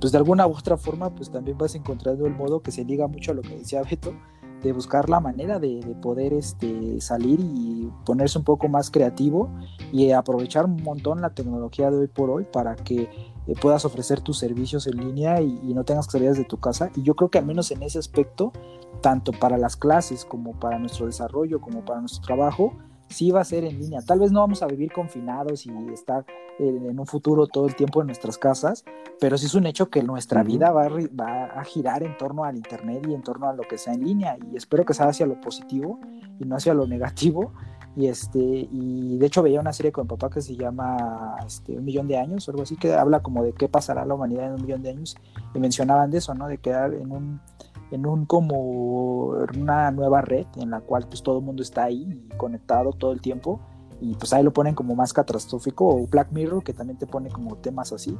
[SPEAKER 1] pues de alguna u otra forma, pues también vas encontrando el modo que se liga mucho a lo que decía Beto, de buscar la manera de, poder este, salir y ponerse un poco más creativo y aprovechar un montón la tecnología de hoy por hoy para que eh, puedas ofrecer tus servicios en línea y, y, no tengas que salir desde tu casa. Y yo creo que al menos en ese aspecto, tanto para las clases como para nuestro desarrollo, como para nuestro trabajo, sí va a ser en línea. Tal vez no vamos a vivir confinados y estar en, un futuro todo el tiempo en nuestras casas, pero sí es un hecho que nuestra vida va a, va a, girar en torno al Internet y en torno a lo que sea en línea. Y espero que sea hacia lo positivo y no hacia lo negativo. Y, este, y de hecho veía una serie con papá que se llama este, Un Millón de Años o algo así, que habla como de qué pasará la humanidad en un millón de años. Y mencionaban de eso, ¿no? De quedar en un en un como una nueva red en la cual pues todo el mundo está ahí conectado todo el tiempo y pues ahí lo ponen como más catastrófico o Black Mirror que también te pone como temas así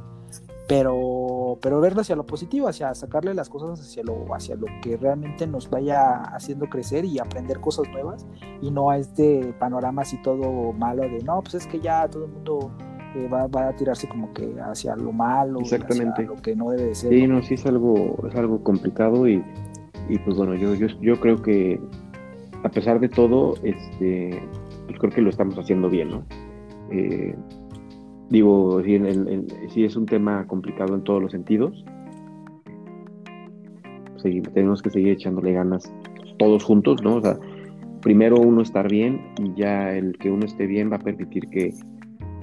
[SPEAKER 1] pero pero verlo hacia lo positivo hacia sacarle las cosas hacia lo hacia lo que realmente nos vaya haciendo crecer y aprender cosas nuevas y no a este panorama así todo malo de no pues es que ya todo el mundo eh, va, va, a tirarse como que hacia lo malo,
[SPEAKER 4] Exactamente.
[SPEAKER 1] Hacia lo que no debe de ser.
[SPEAKER 4] Sí, no, sí es algo, es algo complicado y, y pues bueno, yo, yo, yo creo que a pesar de todo, este, pues creo que lo estamos haciendo bien, ¿no? Eh, digo, sí, en el, en, sí, es un tema complicado en todos los sentidos. Sí, tenemos que seguir echándole ganas todos juntos, ¿no? O sea, primero uno estar bien y ya el que uno esté bien va a permitir que,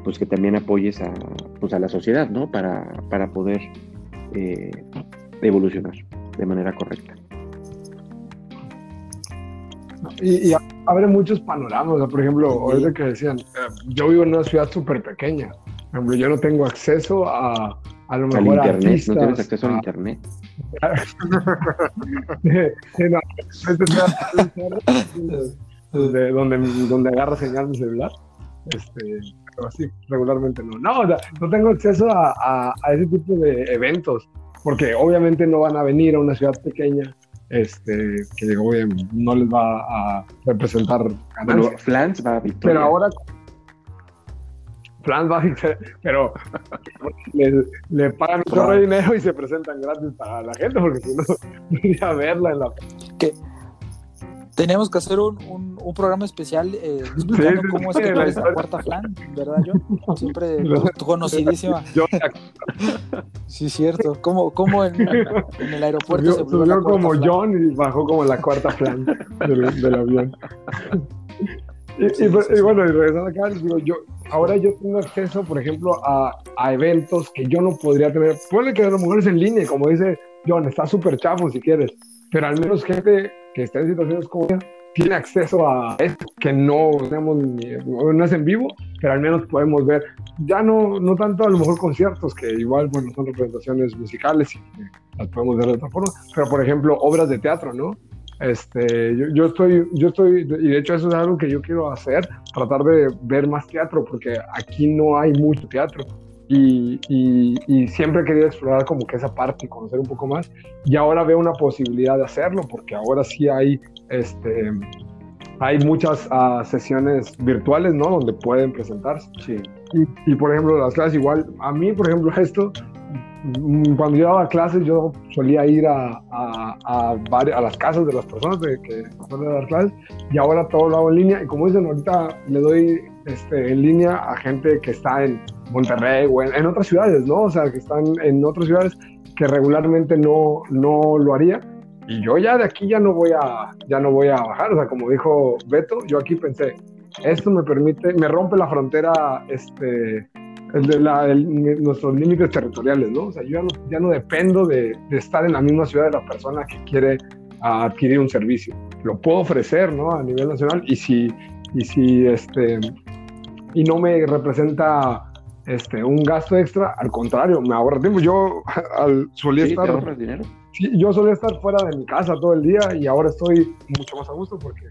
[SPEAKER 4] pues que también apoyes a, pues a la sociedad, ¿no? Para, para poder eh, evolucionar de manera correcta.
[SPEAKER 2] Y, y, abre muchos panoramas, o sea, por ejemplo, ahorita que decían, yo vivo en una ciudad súper pequeña, por ejemplo, yo no tengo acceso a, a lo mejor
[SPEAKER 4] al internet,
[SPEAKER 2] artistas,
[SPEAKER 4] no tienes acceso
[SPEAKER 2] a,
[SPEAKER 4] al internet.
[SPEAKER 2] de, donde, donde agarra señal mi celular. Este, pero así regularmente no. No, o sea, no tengo acceso a, a, a, ese tipo de eventos, porque obviamente no van a venir a una ciudad pequeña, este, que oye, no les va a representar ganancias.
[SPEAKER 4] Bueno, Flans va a Victoria.
[SPEAKER 2] Pero ahora Flans va a Victoria, pero le, le pagan un chorro de dinero y se presentan gratis para la gente, porque si no, no iría a verla en la...
[SPEAKER 1] Tenemos que hacer un, un, un programa especial eh, explicando sí, cómo es que tú eres la cuarta flan, ¿verdad, John? Siempre tu, conocidísima. Yo, sí, cierto. ¿Cómo, cómo en, en, el aeropuerto
[SPEAKER 2] subió,
[SPEAKER 1] se
[SPEAKER 2] subió la como flan? John y bajó como la cuarta flan del, del avión. Y, sí, y, sí, y, bueno, y regresando acá, digo, yo, ahora yo tengo acceso, por ejemplo, a, a eventos que yo no podría tener. Puede que a lo mejor es en línea, como dice John, está súper chafo si quieres, pero al menos gente que está en situaciones como esta tiene acceso a esto, que no, digamos, no es en vivo, pero al menos podemos ver, ya no, no tanto a lo mejor conciertos, que igual, bueno, son representaciones musicales y las podemos ver de otra forma, pero por ejemplo, obras de teatro, ¿no? Este, yo, yo, estoy, yo estoy, y de hecho eso es algo que yo quiero hacer, tratar de ver más teatro, porque aquí no hay mucho teatro. Y, y, y, siempre he querido explorar como que esa parte y conocer un poco más. Y ahora veo una posibilidad de hacerlo, porque ahora sí hay este, hay muchas ah, sesiones virtuales, ¿no? Donde pueden presentarse.
[SPEAKER 4] Sí.
[SPEAKER 2] Y, y, por ejemplo, las clases igual, a mí, por ejemplo, esto, mm, cuando yo daba clases, yo solía ir a, a, a, a las casas de las personas de, que suelen dar clases, y ahora todo lo hago en línea. Y como dicen, ahorita le doy este, en línea a gente que está en Monterrey o en, en, otras ciudades, ¿no? O sea, que están en otras ciudades que regularmente no, no lo haría. Y yo ya de aquí ya no voy a, ya no voy a bajar. O sea, como dijo Beto, yo aquí pensé, esto me permite, me rompe la frontera, este, el de la, el, nuestros límites territoriales, ¿no? O sea, yo ya no, ya no dependo de, de, estar en la misma ciudad de la persona que quiere adquirir un servicio. Lo puedo ofrecer, ¿no? A nivel nacional y si, y si, este, y no me representa este, un gasto extra, al contrario, me ahorra tiempo. Yo al, solía
[SPEAKER 4] sí,
[SPEAKER 2] estar...
[SPEAKER 4] ¿te ahorras dinero?
[SPEAKER 2] Sí, yo solía estar fuera de mi casa todo el día y ahora estoy mucho más a gusto porque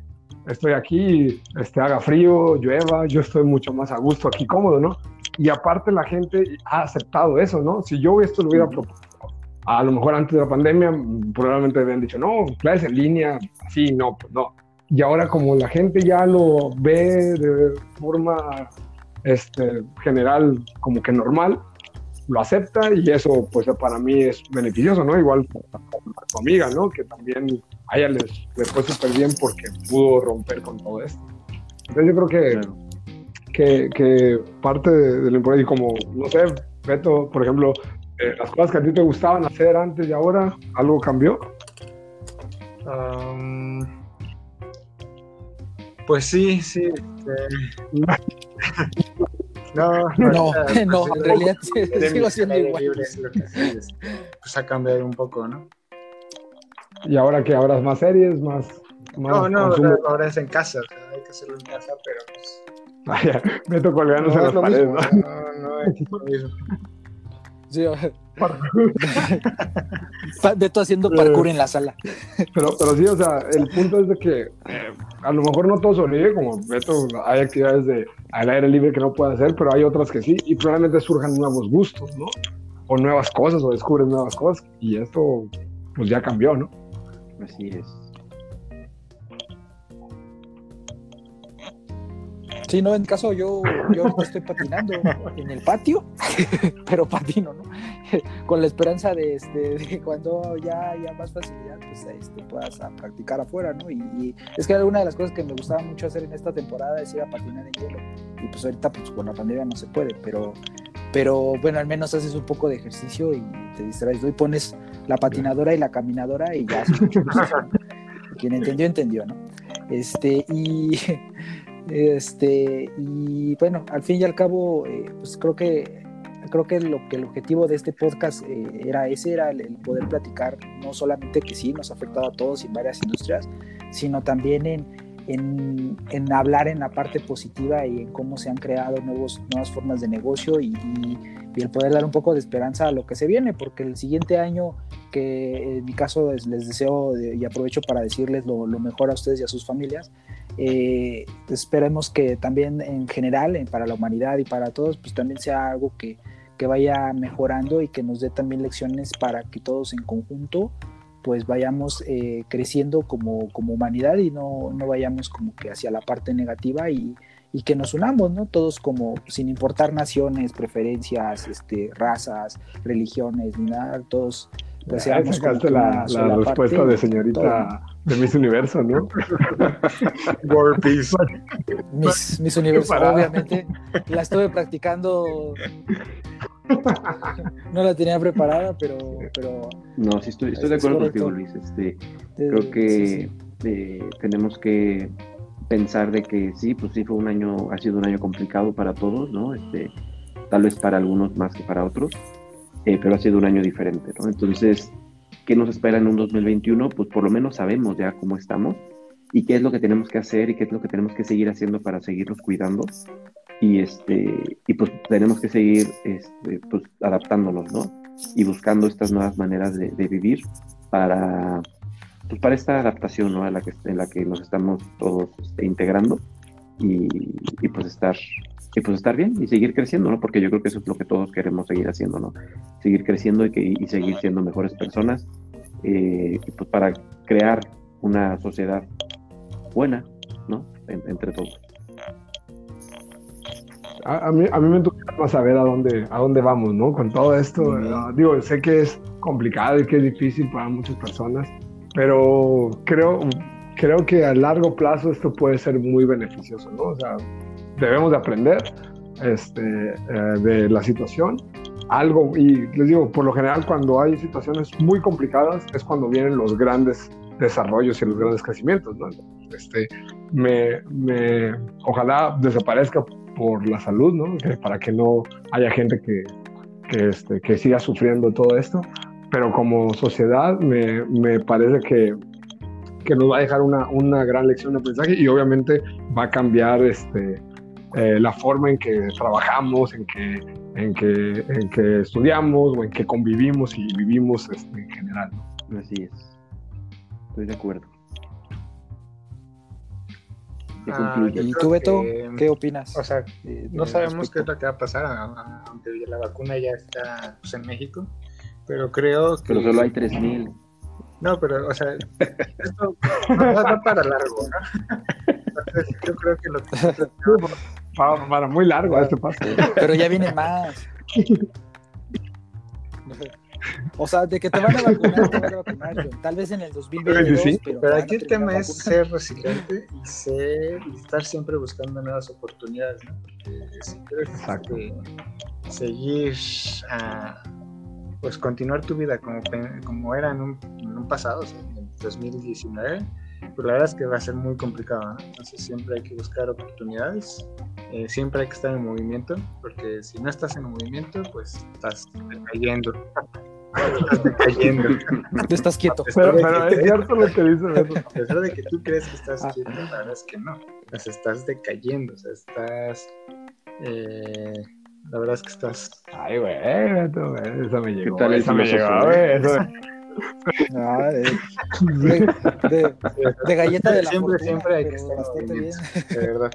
[SPEAKER 2] estoy aquí, este, haga frío, llueva, yo estoy mucho más a gusto aquí, cómodo, ¿no? Y aparte la gente ha aceptado eso, ¿no? Si yo esto lo hubiera propuesto, a lo mejor antes de la pandemia, probablemente habían dicho, no, clases en línea, así, no, pues no. Y ahora como la gente ya lo ve de forma este, general como que normal, lo acepta y eso pues para mí es beneficioso, ¿no? Igual para tu amiga, ¿no? Que también a ella les, les fue súper bien porque pudo romper con todo esto. Entonces yo creo que, claro. que, que, parte de, de lo importante, y como, no sé, Beto, por ejemplo, eh, las cosas que a ti te gustaban hacer antes y ahora, ¿algo cambió?
[SPEAKER 3] Um, pues sí, sí. Eh,
[SPEAKER 1] no, no, no, pues, no en realidad sigo siendo igual.
[SPEAKER 3] Libre, lo que este, pues ha cambiado un poco, ¿no?
[SPEAKER 2] ¿Y ahora que ahora es más series, más, más
[SPEAKER 3] No, no, ahora, ahora, es en casa, o sea, hay que hacerlo en casa, pero pues...
[SPEAKER 2] Vaya, me tocó colgándose no, en las paredes,
[SPEAKER 3] ¿no? No, no es lo mismo.
[SPEAKER 1] Sí, Beto haciendo parkour en la sala.
[SPEAKER 2] Pero, pero sí, o sea, el punto es de que eh, a lo mejor no todo sobrevive, como Beto, hay actividades de, al aire libre que no puede hacer, pero hay otras que sí, y probablemente surjan nuevos gustos, ¿no? O nuevas cosas, o descubres nuevas cosas, y esto pues ya cambió, ¿no?
[SPEAKER 4] Así es.
[SPEAKER 1] Sí, no, en caso yo, yo estoy patinando en el patio, pero patino, ¿no? Con la esperanza de, este, de cuando ya haya más facilidad, pues este, puedas a practicar afuera, ¿no? Y, y, es que una de las cosas que me gustaba mucho hacer en esta temporada es ir a patinar en hielo. Y pues ahorita pues con la pandemia no se puede, pero, pero bueno, al menos haces un poco de ejercicio y te distraes, ¿no? Y pones la patinadora y la caminadora y ya haces mucho ejercicio. Quien entendió, entendió, ¿no? Este, y... Este, y bueno, al fin y al cabo, eh, pues creo que creo que lo que el objetivo de este podcast eh, era ese, era el, el, poder platicar no solamente que sí nos ha afectado a todos y en varias industrias, sino también en, en, en, hablar en la parte positiva y en cómo se han creado nuevos, nuevas formas de negocio y, y, y, el poder dar un poco de esperanza a lo que se viene, porque el siguiente año, que en mi caso les, les deseo y aprovecho para decirles lo, lo, mejor a ustedes y a sus familias, eh, esperemos que también en general, eh, para la humanidad y para todos, pues también sea algo que, que vaya mejorando y que nos dé también lecciones para que todos en conjunto pues vayamos eh, creciendo como, como, humanidad y no, no, vayamos como que hacia la parte negativa y, y, que nos unamos, ¿no? Todos como sin importar naciones, preferencias, este, razas, religiones, ni nada, todos
[SPEAKER 2] pues seamos como la, la respuesta parte, de señorita todo. De Miss Universo, ¿no?
[SPEAKER 3] War Peace.
[SPEAKER 1] Miss, Miss Universo, obviamente. La estuve practicando no la tenía preparada, pero, pero
[SPEAKER 4] no, sí estoy, estoy de acuerdo contigo, Luis. Este, de, creo que sí, sí. Eh, tenemos que pensar de que sí, pues sí fue un año, ha sido un año complicado para todos, ¿no? Este, tal vez para algunos más que para otros, eh, pero ha sido un año diferente, ¿no? Entonces, ¿qué nos espera en un 2021? Pues por lo menos sabemos ya cómo estamos y qué es lo que tenemos que hacer y qué es lo que tenemos que seguir haciendo para seguirnos cuidando y este y pues tenemos que seguir este, pues, adaptándonos no y buscando estas nuevas maneras de, de vivir para pues, para esta adaptación ¿no? a la que en la que nos estamos todos este, integrando y, y, pues estar y pues estar bien y seguir creciendo no porque yo creo que eso es lo que todos queremos seguir haciendo no seguir creciendo y, que, y seguir siendo mejores personas eh, y pues para crear una sociedad buena ¿no? entre todos.
[SPEAKER 2] A, mí, a mí me entusiasma saber a dónde, a dónde vamos, ¿no? Con todo esto. digo, sé que es complicado y que es difícil para muchas personas, pero creo, creo que a largo plazo esto puede ser muy beneficioso, ¿no? O sea, debemos de aprender este, eh, de la situación. Algo, y les digo, por lo general cuando hay situaciones muy complicadas es cuando vienen los grandes desarrollos y los grandes crecimientos, ¿no? Este, me, me, ojalá desaparezca por la salud, ¿no? para que no haya gente que, que, este, que siga sufriendo todo esto. Pero como sociedad me, me parece que, que, nos va a dejar una, una, gran lección de aprendizaje y obviamente va a cambiar este, eh, la forma en que trabajamos, en que, en, que, en que estudiamos o en que convivimos y vivimos este, en general.
[SPEAKER 4] Así es. Estoy de acuerdo.
[SPEAKER 1] Ah, ¿Y tú, Beto, qué opinas?
[SPEAKER 3] O sea, no sabemos qué es lo que va a pasar, aunque la vacuna ya está pues, en México, pero creo que...
[SPEAKER 4] Pero solo hay 3.000.
[SPEAKER 3] No, pero, o sea, esto va, para largo, ¿no? Entonces, yo creo que lo que...
[SPEAKER 2] para, para muy largo este paso.
[SPEAKER 1] Pero ya viene más. O sea, de que te van a vacunar, te van a vacunar, Tal vez en el 2022, pero,
[SPEAKER 3] pero aquí el tema es ser resiliente y, ser, y estar siempre buscando nuevas oportunidades, este, seguir a, pues continuar tu vida como, como era en un, en un pasado, o sea, en 2019, pues la verdad es que va a ser muy complicado, ¿no? Entonces siempre hay que buscar oportunidades, eh, siempre hay que estar en movimiento, porque si no estás en movimiento, pues estás cayendo estás decayendo.
[SPEAKER 1] Tú estás quieto.
[SPEAKER 2] Pero, es cierto lo que dices.
[SPEAKER 3] A pesar de que tú crees que estás ah. quieto, la verdad es que no. O sea, estás decayendo, o sea, estás. Eh, la verdad es que estás.
[SPEAKER 2] Ay, güey, eso me llegó. ¿Qué tal eso me llegó, güey. Eso...
[SPEAKER 1] De, de, galleta de la
[SPEAKER 3] siempre,
[SPEAKER 1] fortuna,
[SPEAKER 3] siempre hay que estar bien. De verdad.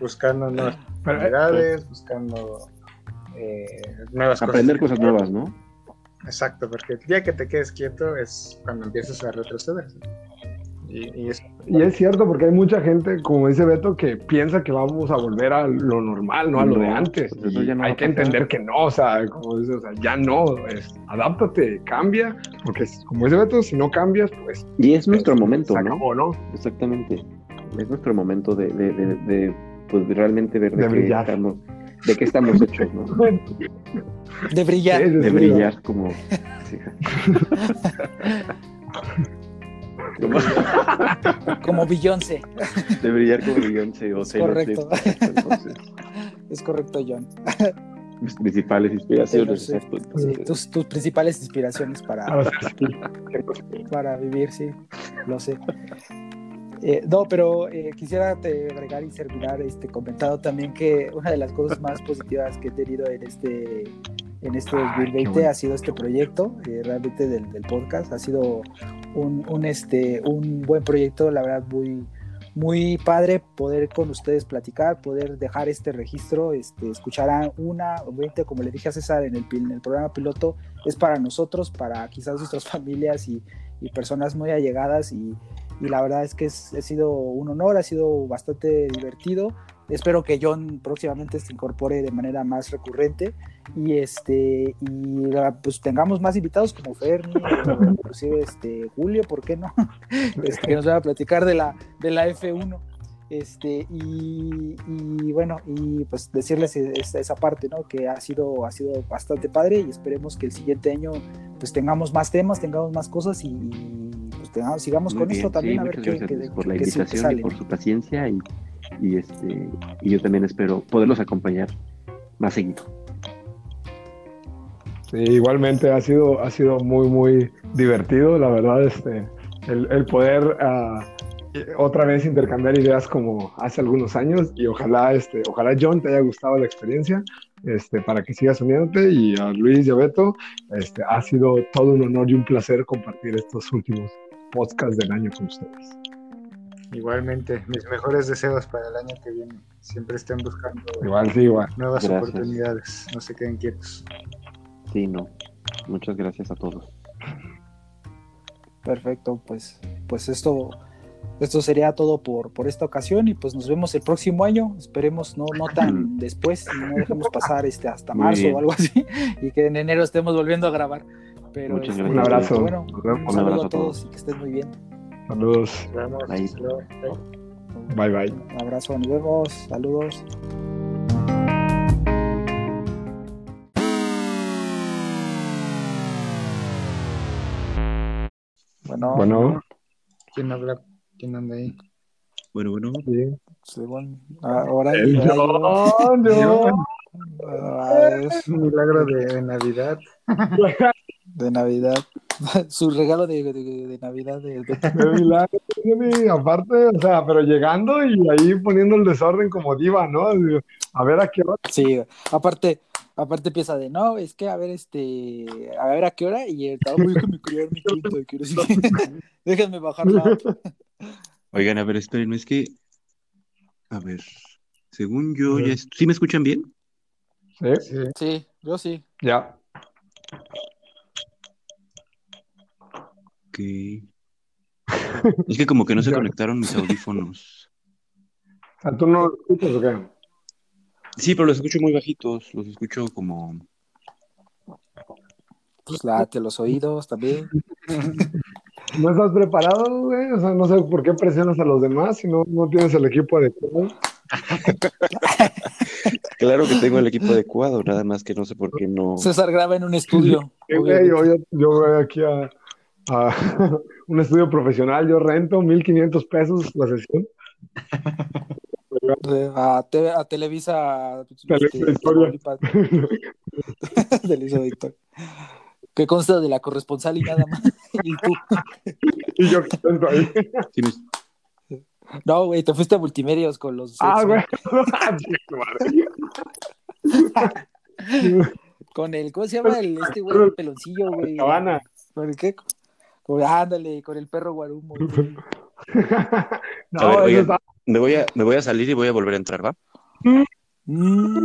[SPEAKER 3] Buscando nuevas oportunidades, buscando eh, nuevas
[SPEAKER 4] Aprender cosas nuevas, ¿no?
[SPEAKER 3] Exacto, porque el día que te quedes quieto es cuando empiezas a retroceder. Y, es...
[SPEAKER 2] y, es... cierto, porque hay mucha gente, como dice Beto, que piensa que vamos a volver a lo normal, no a lo de antes. Pues hay que entender que no, o sea, como dice, o sea, ya no, es, adáptate, cambia, porque como dice Beto, si no cambias, pues...
[SPEAKER 4] Y es nuestro momento, ¿no?
[SPEAKER 2] ¿no?
[SPEAKER 4] Exactamente. Es nuestro momento de, de, de, pues, realmente ver de, qué estamos, de qué estamos hechos, ¿no?
[SPEAKER 1] De brillar.
[SPEAKER 4] de brillar como.
[SPEAKER 1] como... como Beyoncé.
[SPEAKER 4] De brillar como Beyoncé o
[SPEAKER 1] es correcto. Es correcto, John.
[SPEAKER 4] Mis principales inspiraciones. Sí,
[SPEAKER 1] tus, tus, principales inspiraciones para, para vivir, sí, lo sé. Eh, no, pero eh, quisiera agregar y servir este comentado también que una de las cosas más positivas que he tenido en este en este 2020 ah, ha sido este proyecto eh, realmente del, podcast ha sido un, este un buen proyecto la verdad muy muy padre poder con ustedes platicar poder dejar este registro este escuchar a una o veinte como le dije a César en el, en el programa piloto es para nosotros para quizás nuestras familias y, y personas muy allegadas y y la verdad es que es, ha sido un honor, ha sido bastante divertido. Espero que John próximamente se incorpore de manera más recurrente y este y pues tengamos más invitados como Ferni inclusive este Julio, ¿por qué no? Este, que nos va a platicar de la de la F1 este y, y, bueno y pues decirles esa, esa, parte no que ha sido ha sido bastante padre y esperemos que el siguiente año pues tengamos más temas tengamos más cosas y pues, sigamos con esto también a ver qué,
[SPEAKER 4] por la invitación y por su paciencia y, y, este y yo también espero poderlos acompañar más seguido.
[SPEAKER 2] Sí, igualmente ha sido, ha sido muy, muy divertido, la verdad, este, el, el poder uh, otra vez intercambiar ideas como hace algunos años y ojalá, este, ojalá John te haya gustado la experiencia, este, para que sigas uniéndote y a Luis y a Beto, este, ha sido todo un honor y un placer compartir estos últimos podcast del año con ustedes.
[SPEAKER 3] Igualmente, mis mejores deseos para el año que viene. Siempre estén buscando
[SPEAKER 2] igual, sí, igual.
[SPEAKER 3] nuevas oportunidades, no se queden quietos.
[SPEAKER 4] Sí, no. Muchas gracias a todos.
[SPEAKER 1] Perfecto, pues, pues esto esto sería todo por, por esta ocasión y pues nos vemos el próximo año. Esperemos no, no tan después y no dejemos pasar este hasta marzo o algo así y que en enero estemos volviendo a grabar. Pero
[SPEAKER 4] Muchas
[SPEAKER 1] este,
[SPEAKER 4] gracias.
[SPEAKER 2] Un abrazo.
[SPEAKER 1] Bueno,
[SPEAKER 2] Nos
[SPEAKER 1] un saludo
[SPEAKER 4] abrazo
[SPEAKER 1] a
[SPEAKER 4] a
[SPEAKER 1] todos y que estén muy bien.
[SPEAKER 2] Saludos.
[SPEAKER 3] Luego. Bye.
[SPEAKER 2] Bye bye.
[SPEAKER 1] Un abrazo, nos vemos. Saludos. Bueno,
[SPEAKER 2] Bueno,
[SPEAKER 3] ¿Quién habla? ¿Quién anda ahí?
[SPEAKER 5] Bueno, bueno.
[SPEAKER 1] según ahora
[SPEAKER 2] el
[SPEAKER 1] ahora
[SPEAKER 2] John,
[SPEAKER 3] Yo.
[SPEAKER 1] Ah, es
[SPEAKER 3] un milagro de Navidad.
[SPEAKER 1] de Navidad. Su regalo de, de- de Navidad de
[SPEAKER 2] milagro, Johnny. Aparte, o sea, pero llegando y ahí poniendo el desorden como diva, ¿no? A ver a qué hora.
[SPEAKER 1] Sí, aparte, aparte empieza de no, es que a ver, este, a ver a qué hora y el voy a mi mi cuenta, quiero decir, déjenme bajar la app.
[SPEAKER 5] Oigan, a ver, espérenme, es que. A ver. Según yo, ya. est- ¿Sí me escuchan bien?
[SPEAKER 2] Sí,
[SPEAKER 3] Sí.
[SPEAKER 1] Sí, yo sí.
[SPEAKER 2] ya.
[SPEAKER 5] Ok. Es que como que no se conectaron mis audífonos.
[SPEAKER 2] O sea, ¿tú no lo escuchas o qué?
[SPEAKER 5] Sí, pero los escucho muy bajitos. Los escucho como.
[SPEAKER 1] Pues late los oídos también.
[SPEAKER 2] ¿No estás preparado, güey? O sea, no sé por qué presionas a los demás si no, no tienes el equipo adecuado.
[SPEAKER 5] Claro que tengo el equipo adecuado, nada más que no sé por qué no.
[SPEAKER 1] César graba en un estudio.
[SPEAKER 2] Sí, güey,
[SPEAKER 1] obviamente.
[SPEAKER 2] yo, yo voy aquí a, a un estudio profesional, yo rento 1500 pesos la sesión.
[SPEAKER 1] A, te- a Televisa.
[SPEAKER 2] Televisa
[SPEAKER 1] este,
[SPEAKER 2] Victoria.
[SPEAKER 1] Tamaulipas. Televisa Victoria. Que consta de la corresponsal y nada más. Y tú.
[SPEAKER 2] Y yo ahí.
[SPEAKER 1] No, güey, te fuiste a multimedios con los.
[SPEAKER 2] Ah, güey.
[SPEAKER 1] Con el, ¿cómo se llama el este güey, el peloncillo, güey?
[SPEAKER 2] Cabana.
[SPEAKER 1] ¿Con el qué? Con- ándale, con el perro guarumo.
[SPEAKER 2] No,
[SPEAKER 5] A ver, oigan.
[SPEAKER 2] está
[SPEAKER 5] Me voy a, me voy a salir y voy a volver a entrar, ¿va?
[SPEAKER 1] Mm.